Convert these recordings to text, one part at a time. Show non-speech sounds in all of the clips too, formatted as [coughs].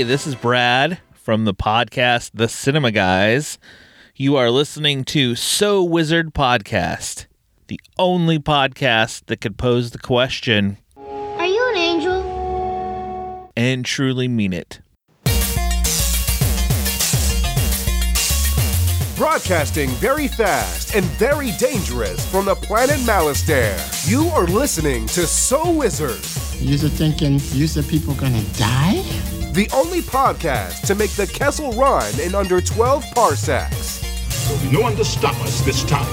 Hey, this is Brad from the podcast The Cinema Guys. You are listening to So Wizard Podcast, the only podcast that could pose the question Are you an angel? and truly mean it. Broadcasting very fast and very dangerous from the planet Malastare. You are listening to So Wizard, You are thinking, you said people gonna die? The only podcast to make the Kessel run in under 12 parsecs. There'll be no one to stop us this time.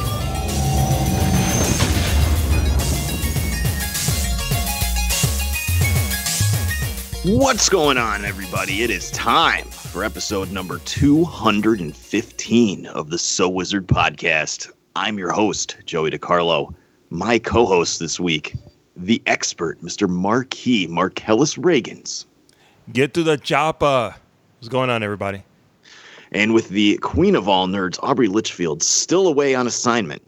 What's going on, everybody? It is time for episode number 215 of the So Wizard podcast. I'm your host, Joey DiCarlo. My co host this week, the expert, Mr. Marquis Marcellus Reagans. Get to the chopper. What's going on, everybody? And with the queen of all nerds, Aubrey Litchfield, still away on assignment.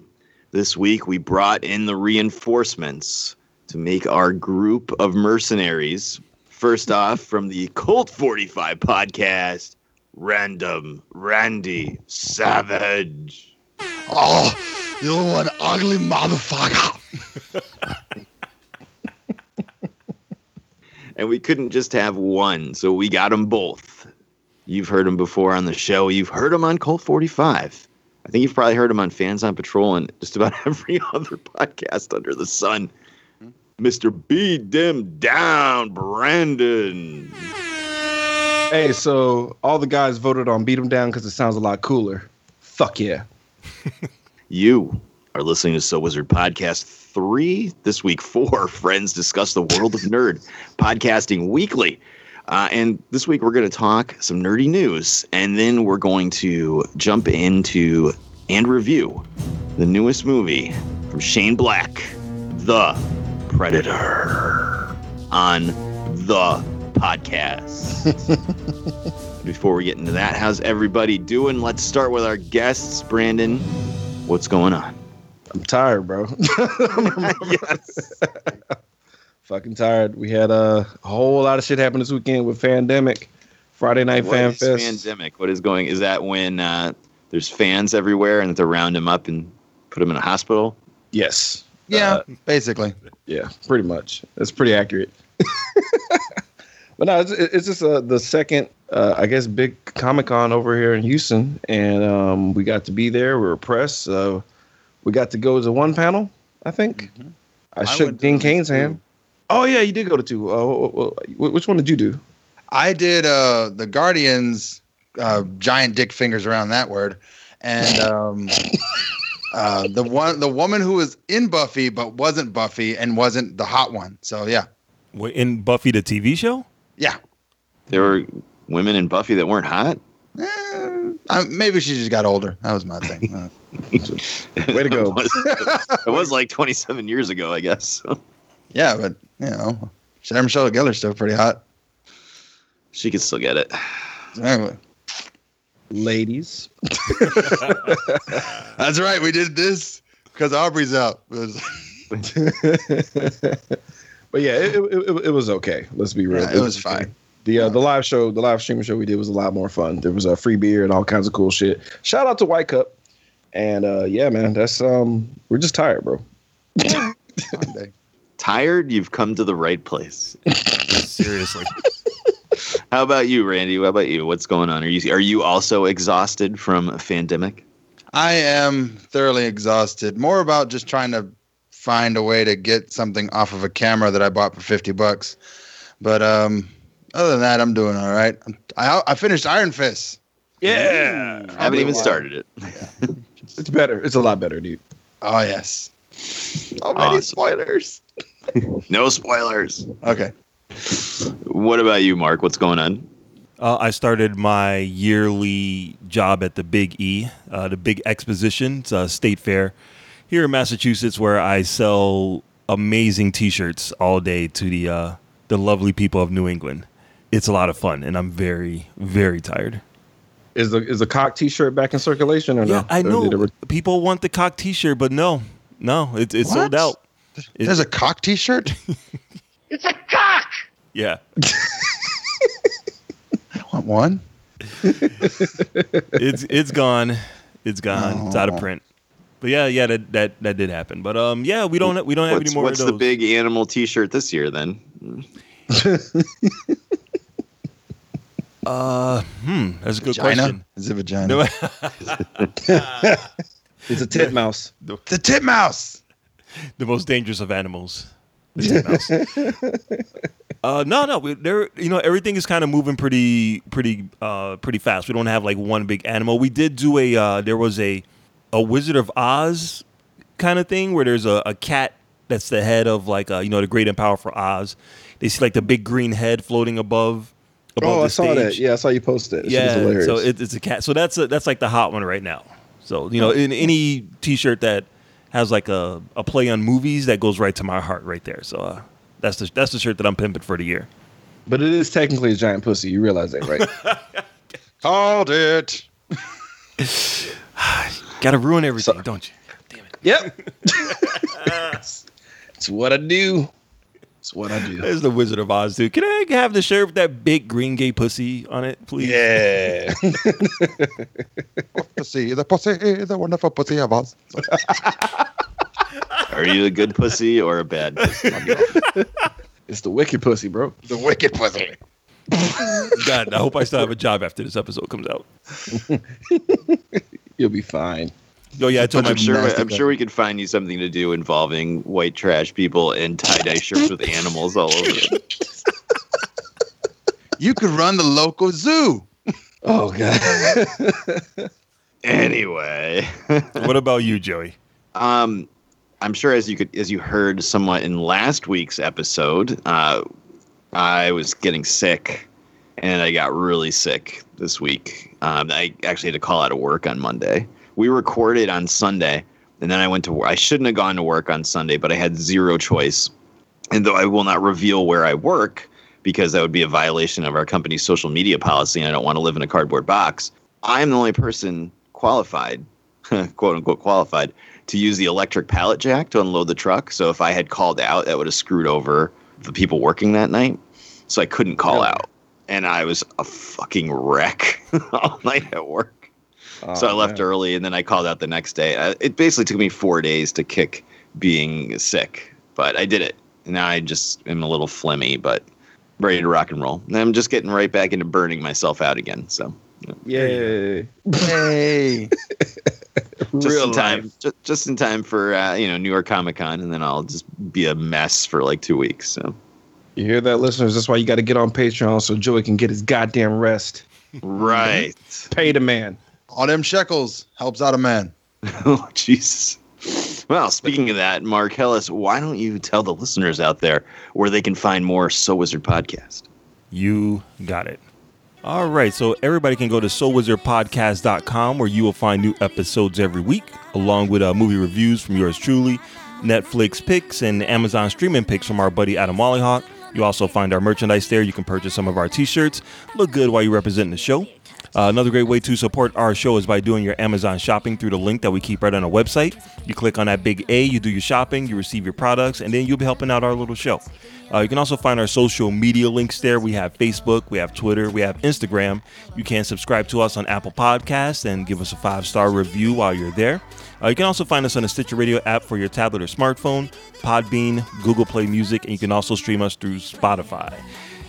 This week, we brought in the reinforcements to make our group of mercenaries. First off, from the Colt 45 podcast, Random Randy Savage. Oh, you one ugly motherfucker. [laughs] And we couldn't just have one, so we got them both. You've heard them before on the show. You've heard them on Colt 45. I think you've probably heard them on Fans on Patrol and just about [laughs] every other podcast under the sun. Mr. Beat Them Down, Brandon. Hey, so all the guys voted on Beat 'em Down because it sounds a lot cooler. Fuck yeah. [laughs] You are listening to So Wizard Podcast 3. This week, four [laughs] friends discuss the world of nerd, podcasting weekly. Uh, and this week, we're going to talk some nerdy news. And then we're going to jump into and review the newest movie from Shane Black, The Predator, on the podcast. [laughs] Before we get into that, how's everybody doing? Let's start with our guests. Brandon, what's going on? I'm tired, bro. [laughs] [laughs] yes. Fucking tired. We had a whole lot of shit happen this weekend with Fandemic. Friday Night What Fan is Fest. Fandemic? What is going? Is that when uh, there's fans everywhere and they round them up and put them in a hospital? Yes. Yeah, Uh, basically. Yeah, pretty much. That's pretty accurate. [laughs] but no, it's, it's just uh, the second, uh, I guess, big Comic Con over here in Houston, and um, we got to be there. We were pressed. Uh, we got to go to one panel, I think. I shook Dean the Cain's hand. Oh yeah, you did go to two. Uh, wh- wh- which one did you do? I did uh the Guardians uh giant dick fingers around that word. And um [laughs] uh the one the woman who was in Buffy but wasn't Buffy and wasn't the hot one. So yeah. Wait, In Buffy the TV show? Yeah. There were women in Buffy that weren't hot. Eh, uh, maybe she just got older. That was my thing. [laughs] Uh, Way to go. [laughs] it, was, it was like 27 years ago, I guess. yeah, but you know, Sarah Michelle Gellar's still pretty hot. she can still get it. Anyway. Ladies. [laughs] That's right. We did this because Aubrey's out. [laughs] But yeah, it, it, it, it was okay. Let's be real. Yeah, it was fine. The uh, the live show, the live streaming show we did was a lot more fun. There was a free beer and all kinds of cool shit. Shout out to White Cup. And uh, yeah, man, that's um, we're just tired, bro. [laughs] Tired? You've come to the right place. Seriously. [laughs] How about you, Randy? How about you? What's going on? Are you are you also exhausted from Fandemic? I am thoroughly exhausted. More about just trying to find a way to get something off of a camera that I bought for 50 bucks. But um, other than that, I'm doing all right. I, I finished Iron Fist. Yeah. Haven't even started it. [laughs] It's better. It's a lot better, dude. Oh, yes. Oh, Awesome. many spoilers. [laughs] No spoilers. Okay. What about you, Mark? What's going on? Uh, I started my yearly job at the Big E, uh, the Big Exposition. It's a state fair here in Massachusetts where I sell amazing T-shirts all day to the uh, the lovely people of New England. It's a lot of fun, and I'm very, very tired. Is the is the cock T-shirt back in circulation or Yeah, no? I know re- people want the cock T-shirt, but no, no, it, it's sold What? out. It- There's a cock t shirt? [laughs] It's a cock! Yeah, [laughs] I want one. [laughs] it's it's gone. It's gone. It's out of Oh. print. But yeah, yeah, that that that did happen. But um, yeah, we don't we don't have What's, any more what's of the big animal T-shirt this year then? Uh, hmm, that's a good Vagina? question. Is it vagina? [laughs] It's a tit mouse. [laughs] the titmouse. the most dangerous of animals. The titmouse. [laughs] uh, no, no, we, there. You know, everything is kind of moving pretty, pretty, uh, pretty fast. We don't have like one big animal. We did do a. Uh, there was a, a Wizard of Oz kind of thing where there's a, a cat that's the head of like uh, you know the Great and Powerful Oz. They see like the big green head floating above. Oh, I saw that. Yeah, I saw you post it. Yeah, hilarious. so it, it's a cat. So that's a, that's like the hot one right now. So you know, in any T-shirt that has like a, a play on movies, that goes right to my heart right there. So uh, that's the that's the shirt that I'm pimping for the year. but it is technically a giant pussy. You realize that, right? [laughs] Called it. [sighs] Got to ruin everything, don't you? Damn it. Yep. [laughs] it's what I do. It's what I do. There's the Wizard of Oz, dude. Can I have the shirt with that big green gay pussy on it, please? Yeah. [laughs] Pussy, the pussy, the wonderful pussy of us. [laughs] Are you a good pussy or a bad pussy? it's the wicked pussy, bro. The wicked pussy. God, I hope I still have a job after this episode comes out. [laughs] You'll be fine. Oh yeah, I told my I'm sure. I'm guy. sure we could find you something to do involving white trash people and tie dye shirts with animals all over it. [laughs] You could run the local zoo. Oh god. [laughs] Anyway, [laughs] What about you, Joey? um, I'm sure as you could, as you heard somewhat in last week's episode, uh, I was getting sick, and I got really sick this week. Um, I actually had to call out of work on Monday. We recorded on Sunday, and then I went to work. I shouldn't have gone to work on Sunday, but I had zero choice. And though I will not reveal where I work because that would be a violation of our company's social media policy, and I don't want to live in a cardboard box, I'm the only person qualified, [laughs] quote unquote qualified, to use the electric pallet jack to unload the truck. So if I had called out, that would have screwed over the people working that night. So I couldn't call out. And I was a fucking wreck [laughs] all night at work. So I left early and then I called out the next day. Uh, It basically took me four days to kick being sick, but I did it. Now I just am a little flimmy, but ready to rock and roll. And I'm just getting right back into burning myself out again. So Yay. yay! [laughs] just Real in time, just, just in time for uh, you know New York Comic Con, and then I'll just be a mess for like two weeks. So You hear that, listeners? That's why you got to get on Patreon so Joey can get his goddamn rest. right. Pay the man. All them shekels helps out a man. [laughs] oh Jesus. Well, speaking of that, Mark Ellis, why don't you tell the listeners out there where they can find more So Wizard podcast? You got it. All right, so everybody can go to sowizardpodcast.com where you will find new episodes every week, along with uh, movie reviews from yours truly, Netflix picks, and Amazon streaming picks from our buddy Adam Wallyhawk. You also find our merchandise there. You can purchase some of our t-shirts. Look good while you're representing the show. Uh, another great way to support our show is by doing your Amazon shopping through the link that we keep right on our website. You click on that big A, you do your shopping, you receive your products, and then you'll be helping out our little show. Uh, you can also find our social media links there. We have Facebook, we have Twitter, we have Instagram. You can subscribe to us on Apple Podcasts and give us a five star review while you're there. Uh, you can also find us on the Stitcher Radio app for your tablet or smartphone, Podbean, Google Play Music, and you can also stream us through Spotify.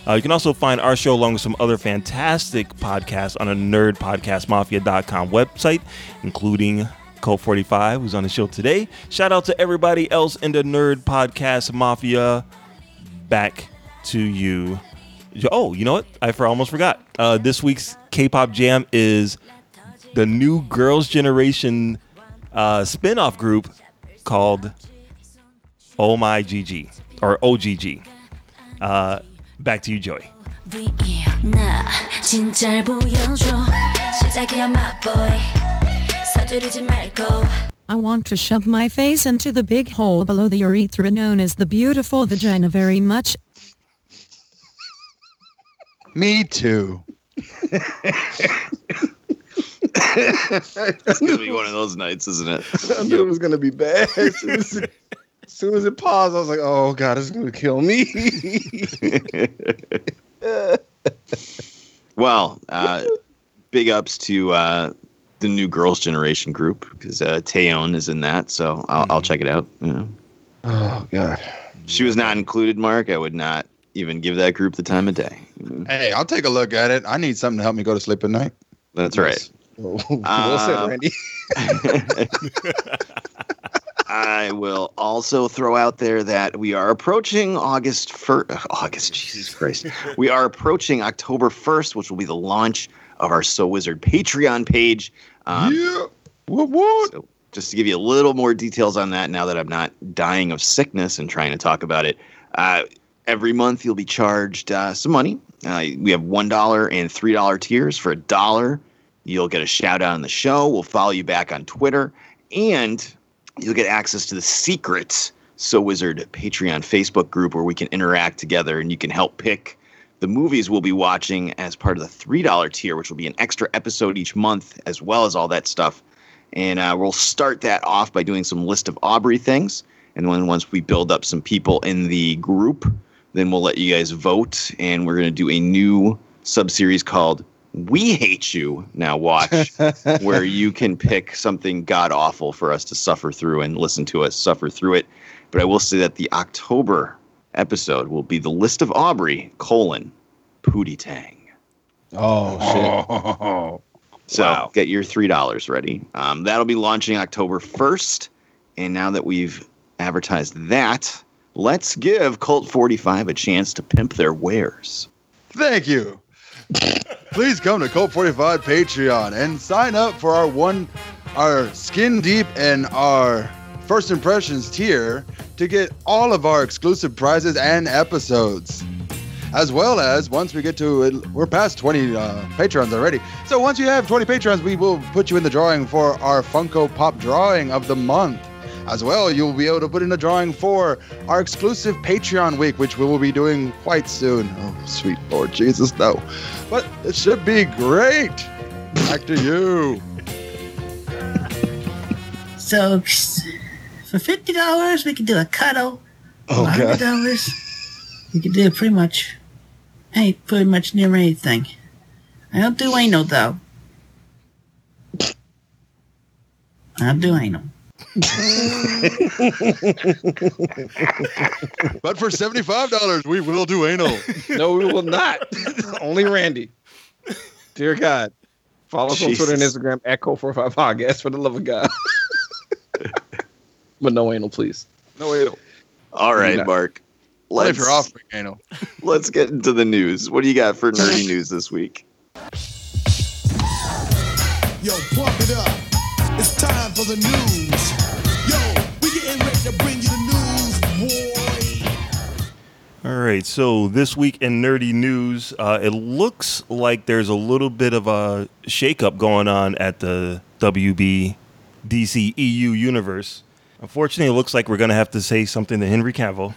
Uh, you can also find our show along with some other fantastic podcasts on a nerdpodcastmafia.com website, including Code 45, who's on the show today. Shout out to everybody else in the Nerd Podcast Mafia. Back to you. Oh, you know what? I almost forgot. Uh, this week's K-pop jam is the new Girls' Generation uh, spin-off group called Oh My GG or OGG. Uh, Back to you, Joey. I want to shove my face into the big hole below the urethra known as the beautiful vagina very much. Me too. it's gonna be one of those nights, isn't it? I knew yep. it was gonna be bad. [laughs] As soon as it, as soon as it paused, I was like, "Oh God, it's gonna kill me." [laughs] Well, uh, big ups to uh, the new Girls Generation group because uh, Taeyeon is in that, so I'll, I'll check it out. You know. Oh God. She was not included, Mark. I would not even give that group the time of day. Hey, I'll take a look at it. I need something to help me go to sleep at night. That's right. [laughs] well said, Um, Randy. [laughs] I will also throw out there that we are approaching August first. [laughs] August, Jesus Christ. We are approaching October 1st, which will be the launch of our So Wizard Patreon page. Um, yeah. What? What? So just to give you a little more details on that, now that I'm not dying of sickness and trying to talk about it, uh, every month you'll be charged uh, some money. Uh, we have one dollar and three dollar tiers. For a dollar, you'll get a shout out on the show. We'll follow you back on Twitter, and you'll get access to the secret So Wizard Patreon Facebook group where we can interact together, and you can help pick the movies we'll be watching as part of the three dollar tier, which will be an extra episode each month, as well as all that stuff. And uh, we'll start that off by doing some list of Aubrey things. And then once we build up some people in the group, then we'll let you guys vote. And we're going to do a new sub series called We Hate You Now Watch, [laughs] where you can pick something god awful for us to suffer through and listen to us suffer through it. But I will say that the October episode will be the list of Aubrey, colon, Pootie Tang. Oh shit. Oh, [laughs] So get your three dollars ready. Um, that'll be launching October first. And now that we've advertised that, let's give Cult Forty Five a chance to pimp their wares. Thank you. Please come to Cult 45 Patreon and sign up for our one, our skin deep and our first impressions tier to get all of our exclusive prizes and episodes. As well as once we get to, we're past 20 uh, patrons already. So once you have 20 patrons, we will put you in the drawing for our Funko Pop drawing of the month. As well, you'll be able to put in a drawing for our exclusive Patreon week, which we will be doing quite soon. Oh, sweet Lord Jesus, no. But it should be great. Back to you. [laughs] So for fifty dollars, we can do a cuddle. Oh, hundred God. dollars, we can do pretty much, hey, pretty much near anything. I don't do anal though. I don't do anal. [laughs] But for $75, we will do anal. No, we will not. [laughs] Only Randy. Dear God. Follow us on Twitter and Instagram at Code45 Podcast for the love of God. but no anal, please. No anal. All right, No. Mark. What if Let's, you're offering anal? let's get into the news. What do you got for nerdy news this week? Yo, pump it up. It's time for the news. All right, so this week in nerdy news, uh, it looks like there's a little bit of a shakeup going on at the WB DC EU universe. Unfortunately, it looks like we're going to have to say something to Henry Cavill.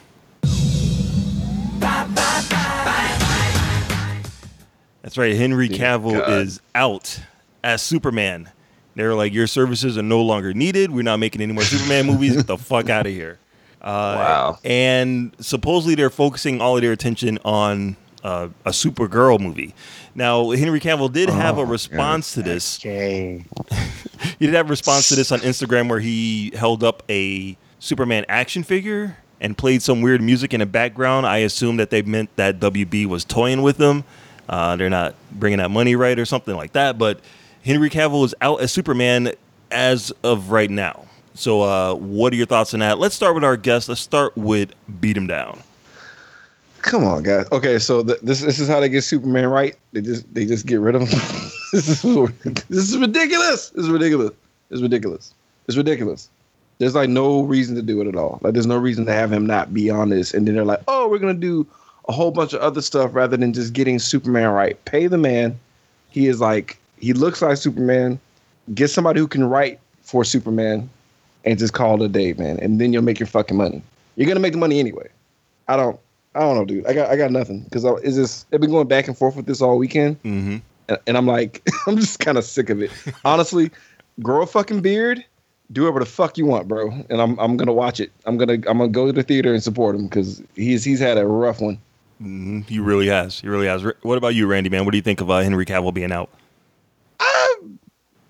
That's right, Henry Cavill God. is out as Superman. They're like, your services are no longer needed. We're not making any more Superman movies. Get the fuck out of here. Uh, Wow. And supposedly they're focusing all of their attention on uh, a Supergirl movie. Now, Henry Cavill did have a response to this. Okay. [laughs] he did have a response to this on Instagram where he held up a Superman action figure and played some weird music in the background. I assume that they meant that WB was toying with them. Uh, they're not bringing that money right or something like that. But Henry Cavill is out as Superman as of right now. So, uh, what are your thoughts on that? Let's start with our guest. Let's start with Beat Him Down. Come on, guys. Okay, so th- this this is how they get Superman right. They just they just get rid of him. [laughs] this is this is ridiculous. This is ridiculous. Is ridiculous. It's ridiculous. There's like no reason to do it at all. Like there's no reason to have him not be on this. And then they're like, oh, we're gonna do a whole bunch of other stuff rather than just getting Superman right. Pay the man. He is like he looks like Superman. Get somebody who can write for Superman, and just call it a day, man. And then you'll make your fucking money. You're gonna make the money anyway. I don't. I don't know, dude. I got I got nothing because it's just they've been going back and forth with this all weekend, Mm-hmm. and, and I'm like, [laughs] I'm just kind of sick of it. [laughs] Honestly, grow a fucking beard, do whatever the fuck you want, bro. And I'm I'm gonna watch it. I'm gonna I'm gonna go to the theater and support him because he's he's had a rough one. Mhm, He really has. He really has. What about you, Randy? Man, what do you think of uh, Henry Cavill being out?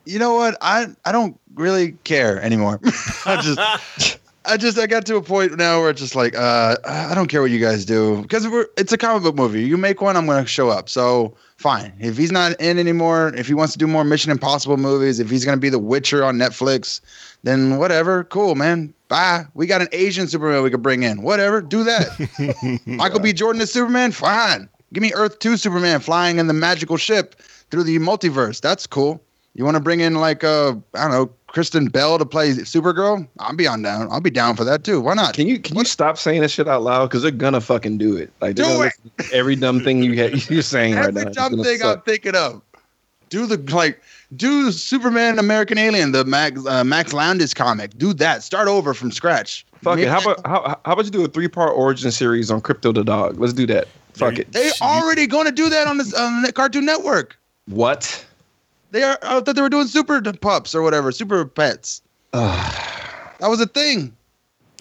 You know what? I I don't really care anymore. [laughs] I just [laughs] I just I got to a point now where it's just like uh I don't care what you guys do because we're it's a comic book movie. You make one, I'm gonna show up. So fine. If he's not in anymore, if he wants to do more Mission Impossible movies, if he's gonna be the Witcher on Netflix, then whatever. Cool, man. Bye. We got an Asian Superman we could bring in. Whatever. Do that. [laughs] Michael B. Jordan is Superman. Fine. Give me Earth Two Superman flying in the magical ship through the multiverse. That's cool. You want to bring in like uh I don't know Kristen Bell to play Supergirl? I'll be on down. I'll be down for that too. Why not? Can you can you stop saying this shit out loud? Because they're gonna fucking do it. Like Do it! every dumb thing you ha- [laughs] you're saying right now. Every dumb gonna thing I'm thinking of. Do the like do Superman American Alien, the Max uh, Max Landis comic. Do that. Start over from scratch. Fuck Make it. How about how, how about you do a three part origin series on Krypto the dog? Let's do that. Fuck it. they already going to do that on this on the Cartoon Network? What? They are. I thought they were doing super pups or whatever, super pets. [sighs] that was a thing.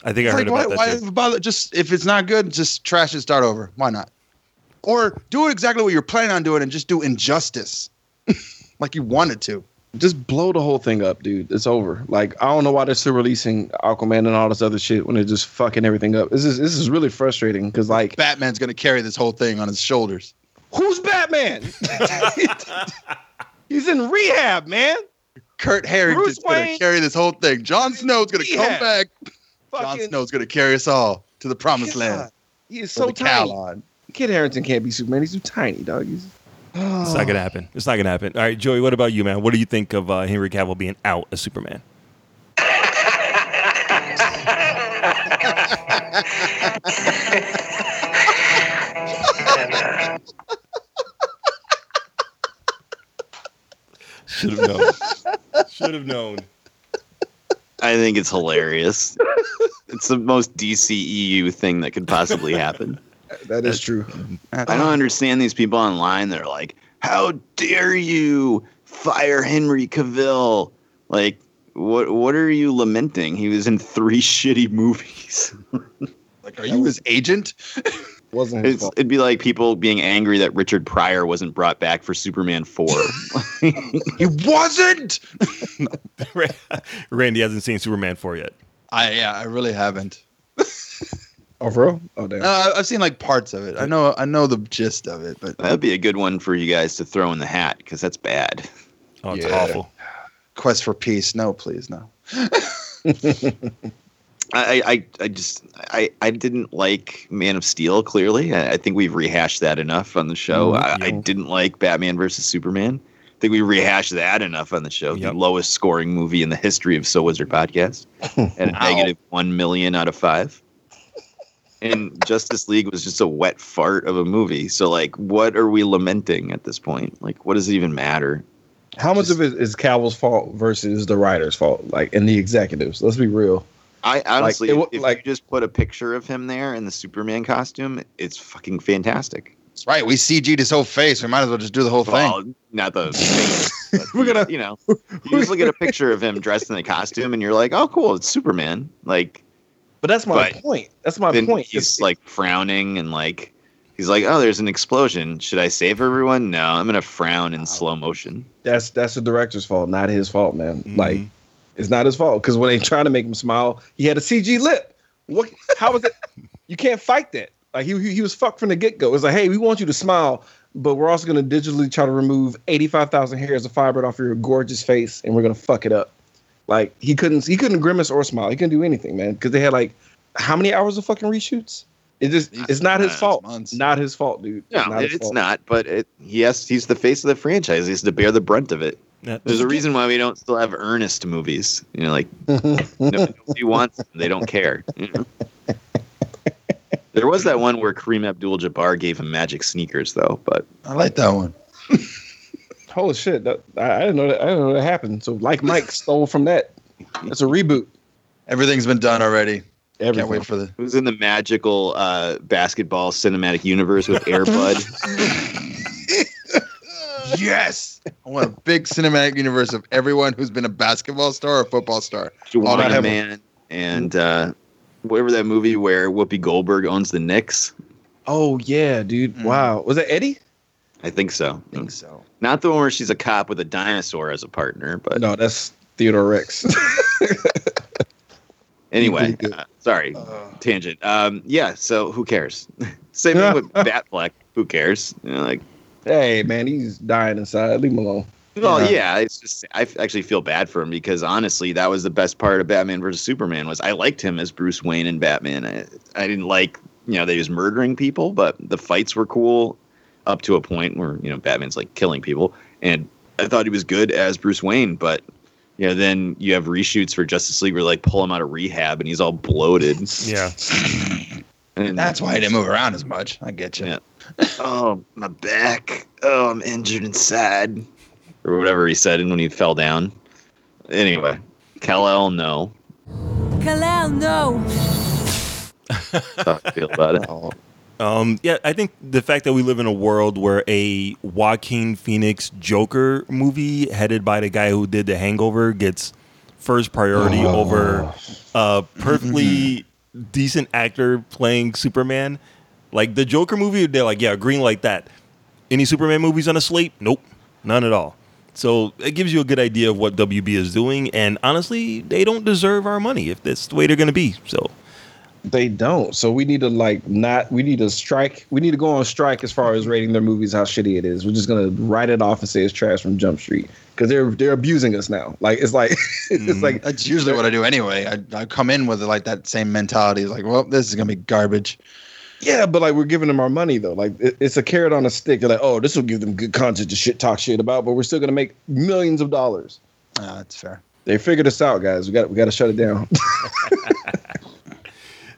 I think I It's heard like, about why, that. why too. bother? Just if it's not good, just trash it. Start over. Why not? Or do it exactly what you're planning on doing and just do injustice, [laughs] like you wanted to. Just blow the whole thing up, dude. It's over. Like I don't know why they're still releasing Aquaman and all this other shit when they're just fucking everything up. This is this is really frustrating because like Batman's gonna carry this whole thing on his shoulders. who's Batman? [laughs] [laughs] He's in rehab, man. Kurt Harington's Bruce gonna carry this whole thing. Jon Snow's gonna come Yeah. back. Jon Fucking- Snow's gonna carry us all to the promised land. He is so the tiny. on. Kit Harington can't be Superman. He's too tiny, dog. He's It's not gonna happen. It's not gonna happen. All right, Joey. What about you, man? What do you think of uh, Henry Cavill being out as Superman? [laughs] Should have known. Should have known. I think it's hilarious. it's the most DCEU thing that could possibly happen. [laughs] that is true. I don't understand these people online. They're like, "How dare you fire Henry Cavill?" Like, what? What are you lamenting? He was in three [laughs] shitty movies. Like, are you his agent? [laughs] Wasn't his It's, fault. it'd be like people being angry that Richard Pryor wasn't brought back for Superman four. [laughs] He wasn't. [laughs] Randy hasn't seen Superman four yet. I yeah, I really haven't. Oh, for real? Oh, damn. No, I- I've seen like parts of it. I know I know the gist of it, but That'd be a good one for you guys to throw in the hat because that's bad. Oh, it's Yeah. awful. Quest for Peace. No, please, no. [laughs] I, I, I just I, I didn't like Man of Steel. Clearly, I, I think we've rehashed that enough on the show. Mhm, I, I didn't like Batman versus Superman. I think we rehashed that enough on the show. Yep. The lowest scoring movie in the history of So Wizard podcast, [laughs] and a negative one million out of five. And Justice League was just a wet fart of a movie. So, like, what are we lamenting at this point? Like, what does it even matter? How much of it is Cavill's fault versus the writer's fault? Like, and the executives. Let's be real. I honestly, it if like- you just put a picture of him there in the Superman costume, it's fucking fantastic. That's right. We CG'd his whole face. We might as well just do the whole thing. Not the face. [laughs] We're gonna- you know, you just look at a picture of him dressed in the costume, and you're like, oh, cool, it's Superman. Like, But that's my But point. That's my then point. he's If- like frowning and like, he's like, oh, there's an explosion. Should I save everyone? No, I'm gonna frown in slow motion. that's that's the director's fault, not his fault, man. Mhm. Like, it's not his fault because when they trying to make him smile, he had a CG lip. What? How was it? You can't fight that. Like he he, he was fucked from the get go. It's like, hey, we want you to smile, but we're also going to digitally try to remove eighty five thousand hairs of fiber off your gorgeous face, and we're going to fuck it up. Like he couldn't he couldn't grimace or smile. He couldn't do anything, man, because they had like how many hours of fucking reshoots? It just it's not his fault. months. Not his fault, dude. No, not it's not. But it, yes, he's the face of the franchise. He has to bear the brunt of it. Yeah, There's a reason why we don't still have Ernest movies. You know, like nobody wants them. They don't care. you know? There was that one where Kareem Abdul-Jabbar gave him magic sneakers, though. But I like that one. [laughs] Holy shit! That, I, I didn't know that. I didn't know that happened. So, like Mike stole from that. That's a reboot. Everything's been done already. Everything. Can't wait for the. it was in the magical uh, basketball cinematic universe with Airbud. [laughs] Yes, I want a big cinematic universe of everyone who's been a basketball star or football star. All that Juwanna have- Man and uh, whatever that movie where Whoopi Goldberg owns the Knicks. Oh yeah, dude. Mm. Wow. Was that Eddie? I think so. I think so. Not the one where she's a cop with a dinosaur as a partner, but No, that's Theodore [laughs] Rex. anyway, Pretty good. uh, sorry, tangent. Um, yeah. So who cares? [laughs] Same thing with Batfleck. Who cares? You know, like, hey man, he's dying inside. Leave him alone. well, yeah. It's just I f- actually feel bad for him because honestly, that was the best part of Batman versus Superman was I liked him as Bruce Wayne and Batman. I, I didn't like you know that he was murdering people, but the fights were cool up to a point where you know Batman's like killing people, and I thought he was good as Bruce Wayne, but. You know, then you have reshoots for Justice League where like pull him out of rehab and he's all bloated. Yeah. [laughs] And That's why he didn't move around as much. I get you. Yeah. Oh, my back. Oh, I'm injured inside. Or whatever he said when he fell down. Anyway, Kal-El, no. Kalel, no. How I feel about it. [laughs] Um, yeah, I think the fact that we live in a world where a Joaquin Phoenix Joker movie headed by the guy who did The Hangover gets first priority Oh. over a perfectly decent actor playing Superman. Like the Joker movie, they're like, yeah, green like that. Any Superman movies on a slate? Nope, none at all. So it gives you a good idea of what WB is doing, and honestly, they don't deserve our money if that's the way they're going to be. So They don't. So we need to like not. We need to strike. We need to go on strike as far as rating their movies how shitty it is. We're just gonna write it off and say it's trash from Jump Street because they're they're abusing us now. Like it's like [laughs] it's mm-hmm. like That's usually what I do anyway. I, I come in with like that same mentality. It's like, well, this is gonna be garbage. Yeah, but like we're giving them our money though. Like it, it's a carrot on a stick. They're like, oh, this will give them good content to shit talk shit about, but we're still gonna make millions of dollars. Uh, that's fair. They figured us out, guys. We got we got to shut it down. [laughs]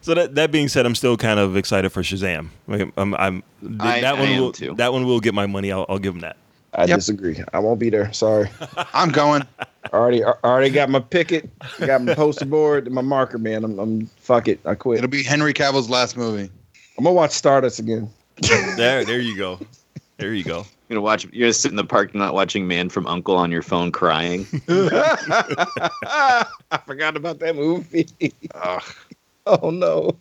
So that that being said, I'm still kind of excited for Shazam. Like, I'm, I'm I- that I one am will too. that one will get my money. I'll, I'll give them that. I Yep. disagree. I won't be there. Sorry. [laughs] I'm going. Already already got my picket, got my poster board, and my marker, man. I'm, I'm fuck it. I quit. It'll be Henry Cavill's last movie. I'm gonna watch Stardust again. There, there you go. There you go. You're gonna watch. You're gonna sit in the park, not watching Man from Uncle on your phone, crying. [laughs] [laughs] I forgot about that movie. Oh no.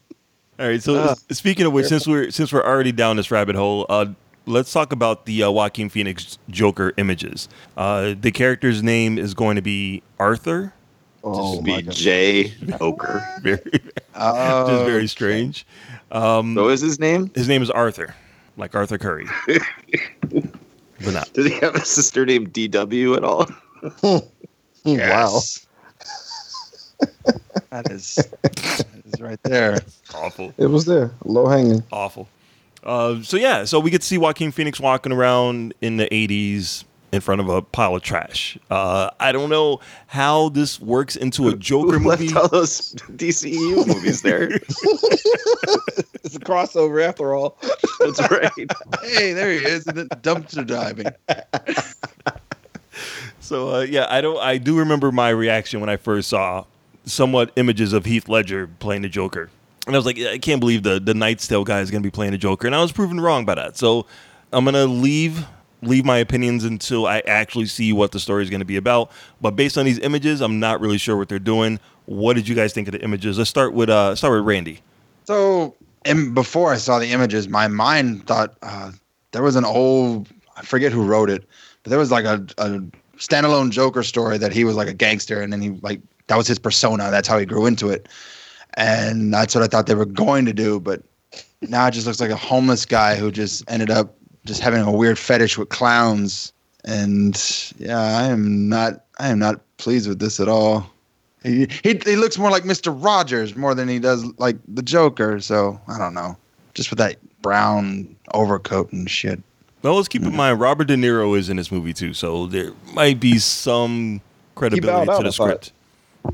All right. So Ah. speaking of which, since we're since we're already down this rabbit hole, uh, let's talk about the uh, Joaquin Phoenix Joker images. Uh, the character's name is going to be Arthur. Oh Be my god. Jay Oker. [laughs] Very, [laughs] which is very strange. Um, What was his name? his name is Arthur, like Arthur Curry. [laughs] but not. Did he have a sister named DW at all? Wow. that is that is right there. Awful. It was there. Low hanging. awful. Uh, so yeah, so we get to see Joaquin Phoenix walking around in the '80s in front of a pile of trash. Uh, I don't know how this works into a Joker Who [laughs] left movie. all those DCEU [laughs] movies there? [laughs] It's a crossover after all. That's right. Hey, there he is. And then dumpster diving. So uh, yeah, I don't. I do remember my reaction when I first saw somewhat images of Heath Ledger playing the Joker, and I was like, I can't believe the the Knight's Tale guy is going to be playing the Joker, and I was proven wrong by that. So I'm gonna leave leave my opinions until I actually see what the story is going to be about. But based on these images, I'm not really sure what they're doing. What did you guys think of the images? Let's start with uh start with Randy. So, and before I saw the images, my mind thought uh, there was an old, I forget who wrote it, but there was like a, a standalone Joker story that he was like a gangster and then he like, that was his persona. That's how he grew into it. And that's what I thought they were going to do. But now it just looks like a homeless guy who just ended up just having a weird fetish with clowns. And yeah, I am not, I am not pleased with this at all. He, he he looks more like Mr. Rogers more than he does like the Joker. So I don't know. Just with that brown overcoat and shit. Well, let's keep in mm. mind Robert De Niro is in this movie too, so there might be some credibility out, to the script.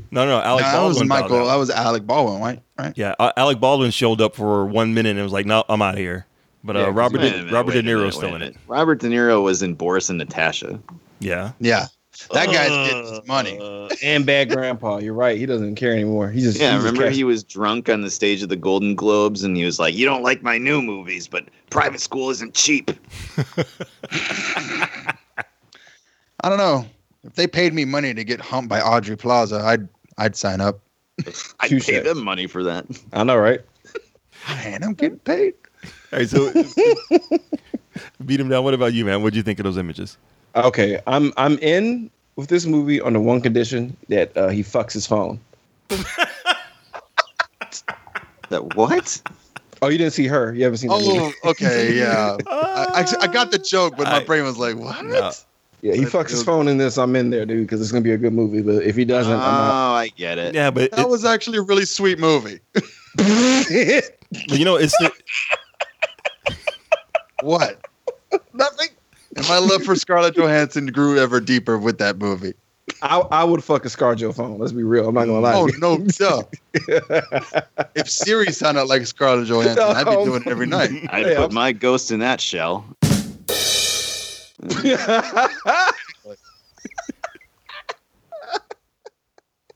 No, no, Alec No, that was Michael. That was Alec Baldwin, right? Right. Yeah, Alec Baldwin showed up for one minute and was like, "No, I'm out of here." But uh, Robert De, minute, Robert wait De Niro's minute, still in it. Robert De Niro was in Boris and Natasha. Yeah, Yeah. That guy's getting his money. and bad grandpa. You're right. He doesn't care anymore. He just Yeah, he just remember cares- he was drunk on the stage of the Golden Globes and he was like, "You don't like my new movies, but private school isn't cheap." [laughs] I don't know. If they paid me money to get humped by Aubrey Plaza, I'd I'd sign up. I'd Touche. pay them money for that. I know, right? Man, I'm getting paid. All right, so [laughs] beat him down. What about you, man? What do you think of those images? Okay, I'm I'm in with this movie on the one condition that uh, he fucks his phone. [laughs] That what? Oh, you didn't see her. You haven't seen. the movie. Oh, okay, yeah. I, I, I got the joke, but my brain was like, what? Yeah, he fucks his phone in this. I'm in there, dude, because it's gonna be a good movie. But if he doesn't, Oh, I'm out. I get it. Yeah, but That was actually a really sweet movie. [laughs] But you know, it's the, What? Nothing. And my love for Scarlett Johansson grew ever deeper with that movie. I, I would fuck a ScarJo phone. Let's be real. I'm not gonna lie. Oh to you. no, duh. [laughs] if Siri sounded like Scarlett Johansson, I'd be doing it every night. [laughs] I'd Hey, put I'm- my ghost in that shell. [laughs]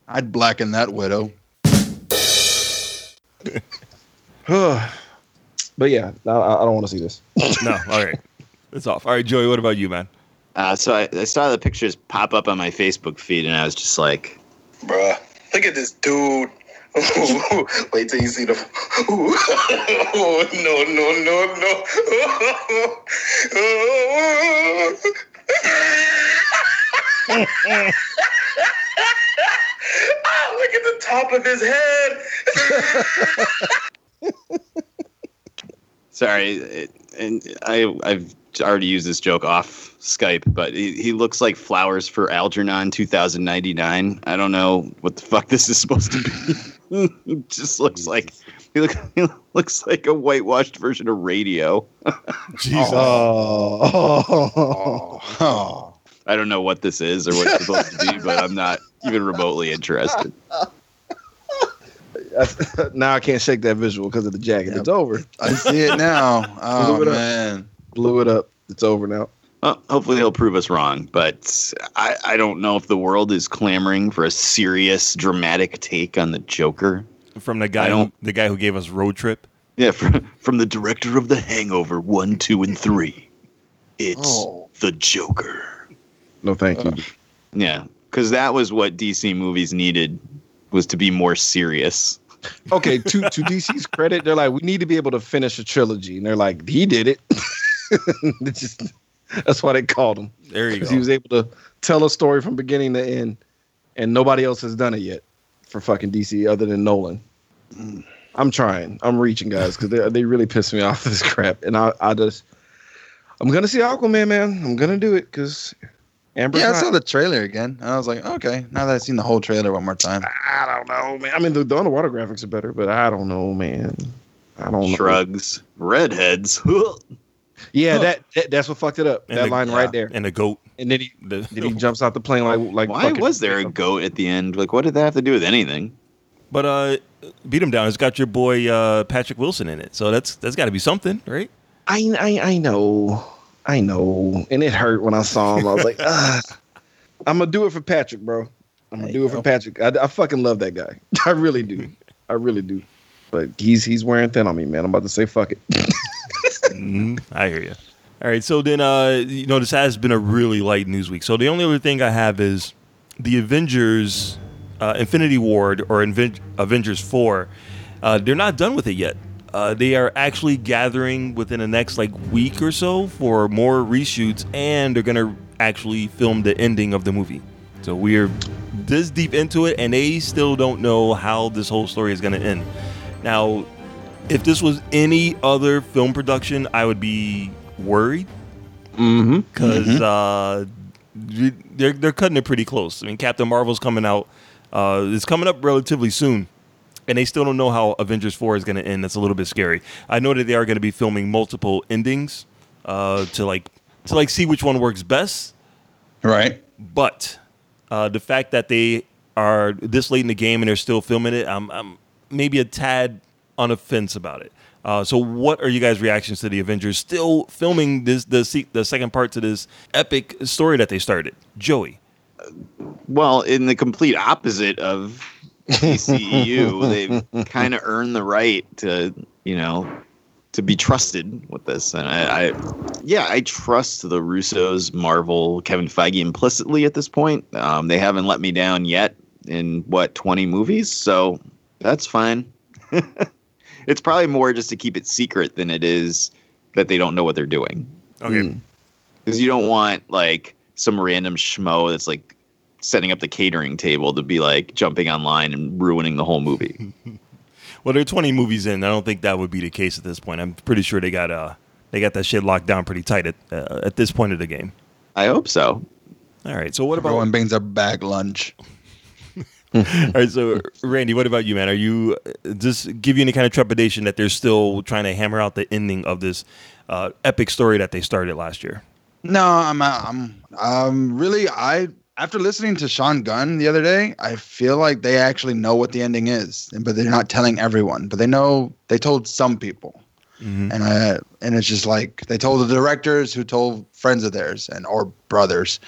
I'd blacken that widow. [sighs] [sighs] [sighs] but yeah, I, I don't want to see this. [laughs] no. All right, it's off. All right, Joey. What about you, man? Uh, so I, I saw the pictures pop up on my Facebook feed, and I was just like, Bruh, look at this dude. [laughs] Wait till you see the. [laughs] no, no, no, no. ah, look at the top of his head. Sorry, it, and I I've already used this joke off Skype, but he, he looks like flowers for Algernon 2099. I don't know what the fuck this is supposed to be. he [laughs] just looks like he, look, [laughs] he looks like a whitewashed version of radio. [laughs] Jesus. Oh. Oh. I don't know what this is or what it's supposed to be, but I'm not even remotely interested. That's- [laughs] now I can't shake that visual because of the jacket. It's over. I see it now. [laughs] Oh Blew it up. man. Blew it up. It's over now. Well, hopefully he'll prove us wrong, but I, I don't know if the world is clamoring for a serious, dramatic take on the Joker. From the guy, who, don't- the guy who gave us Road Trip. Yeah, from, from the director of The Hangover 1, 2, and 3. It's Oh. the Joker. No, thank you. Yeah, because that was what DC movies needed was to be more serious. Okay, to to DC's credit, they're like, we need to be able to finish a trilogy, and they're like, he did it. [laughs] Just that's why they called him. There you go. he was able to tell a story from beginning to end, and nobody else has done it yet for fucking DC other than Nolan. Mm. I'm trying. I'm reaching, guys, because they they really piss me [laughs] off this crap, and I I just I'm gonna see Aquaman, man. I'm gonna do it because Amber. Yeah, I saw the trailer again, and I was like, okay. Now that I've seen the whole trailer one more time, I don't know, man. I mean, the, the underwater graphics are better, but I don't know, man. I don't know. Shrugs. Redheads. [laughs] Yeah, that, that that's what fucked it up. And that the- line right there. And the goat. And then he [laughs] The, then he jumps out the plane like like. Why was there a goat at the end? Like, what did that have to do with anything? But uh, beat him down. It's got your boy uh, Patrick Wilson in it, so that's that's got to be something, right? I, I I know, I know, and it hurt when I saw him. I was like, [laughs] ah, I'm gonna do it for Patrick, bro. I'm gonna do it for Patrick. I, I fucking love that guy. [laughs] I really do. I really do. But he's he's wearing thin on me, man. I'm about to say fuck it. Mhm, I hear you. All right, so then uh, you know this has been a really light news week. So the only other thing I have is the Avengers, uh, Infinity Ward or Inven- Avengers Four. Uh, they're not done with it yet. Uh, they are actually gathering within the next like week or so for more reshoots, and they're gonna actually film the ending of the movie. So we're this deep into it, and they still don't know how this whole story is gonna end. Now, if this was any other film production, I would be worried Mm-hmm. because uh, they're they're cutting it pretty close. I mean, Captain Marvel's coming out. Uh, it's coming up relatively soon, and they still don't know how Avengers Four is going to end. That's a little bit scary. I know that they are going to be filming multiple endings uh, to like to like see which one works best. right? But uh, the fact that they are this late in the game and they're still filming it, I'm, I'm maybe a tad on the fence about it. Uh, so, what are you guys' reactions to the Avengers still filming this the the second part to this epic story that they started? Joey, Well, in the complete opposite of DCEU, [laughs] they've kind of earned the right to, you know, to be trusted with this. And I, I, yeah, I trust the Russos, Marvel, Kevin Feige implicitly at this point. Um, they haven't let me down yet in what 20 movies, so that's fine. [laughs] it's probably more just to keep it secret than it is that they don't know what they're doing. Okay. Because you don't want like some random schmo that's like setting up the catering table to be like jumping online and ruining the whole movie. [laughs] Well, they're 20 movies in. I don't think that would be the case at this point. I'm pretty sure they got uh they got that shit locked down pretty tight at uh, at this point of the game. I hope so. All right. So what about Everyone brings a bag lunch. [laughs] All right, so Randy, what about you, man? Are you uh, does give you any kind of trepidation that they're still trying to hammer out the ending of this uh, epic story that they started last year? No, I'm I'm um really I after listening to Sean Gunn the other day, I feel like they actually know what the ending is, but they're not telling everyone. But they know they told some people, and I and it's just like they told the directors who told friends of theirs and or brothers,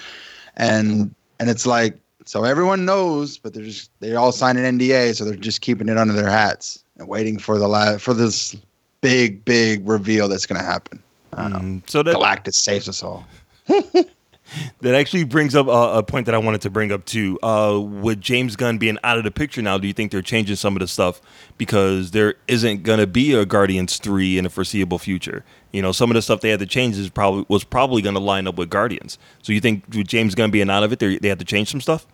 and and it's like so everyone knows, but they're just they all signed an NDA, so they're just keeping it under their hats and waiting for the la- for this big big reveal that's gonna happen. Mm, so that Galactus saves us all. [laughs] that actually brings up a, a point that I wanted to bring up too. Uh, with James Gunn being out of the picture now, do you think they're changing some of the stuff because there isn't going to be a Guardians three in the foreseeable future? You know, some of the stuff they had to change is probably was probably going to line up with Guardians. So you think with James Gunn being out of it, they they had to change some stuff?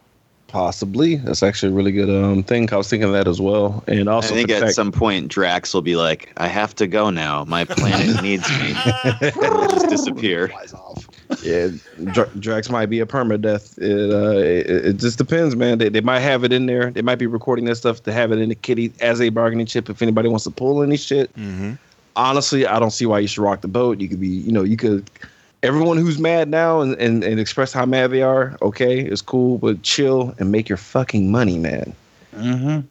Possibly. That's actually a really good um thing. I was thinking of that as well. And also, I think at fact- some point Drax will be like, "I have to go now. My planet [laughs] needs me." [laughs] [laughs] and he'll just disappear. Yeah, Dra- Drax might be a permadeath. It, uh, it, it just depends, man. They, they might have it in there. They might be recording that stuff to have it in the kitty as a bargaining chip if anybody wants to pull any shit. Mm-hmm. Honestly, I don't see why you should rock the boat. You could be, you know, you could. Everyone who's mad now and, and, and express how mad they are, okay, it's cool, but chill and make your fucking money, man. Mm-hmm.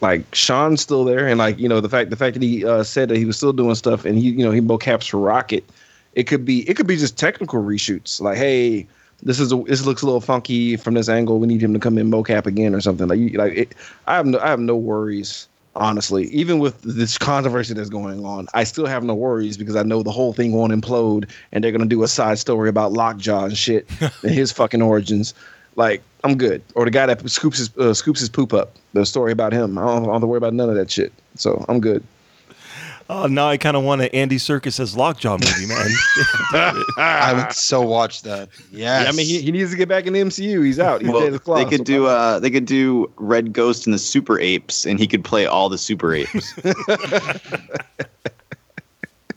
Like Sean's still there, and like you know the fact the fact that he uh, said that he was still doing stuff, and he you know he mocaps for Rocket. It could be it could be just technical reshoots. Like, hey, this is a, this looks a little funky from this angle. We need him to come in mocap again or something. Like, you, like it, I have no I have no worries. Honestly, even with this controversy that's going on, I still have no worries because I know the whole thing won't implode, and they're gonna do a side story about Lockjaw and shit [laughs] and his fucking origins. Like, I'm good. Or the guy that scoops his uh, scoops his poop up. The story about him. I don't, I don't have to worry about none of that shit. So I'm good. Oh, now I kind of want an Andy Serkis as Lockjaw movie, man. [laughs] I would so watch that. Yes. Yeah, I mean, he, he needs to get back in the MCU. He's out. He's Well, dead as they could do uh they could do Red Ghost and the Super Apes, and he could play all the Super Apes. [laughs]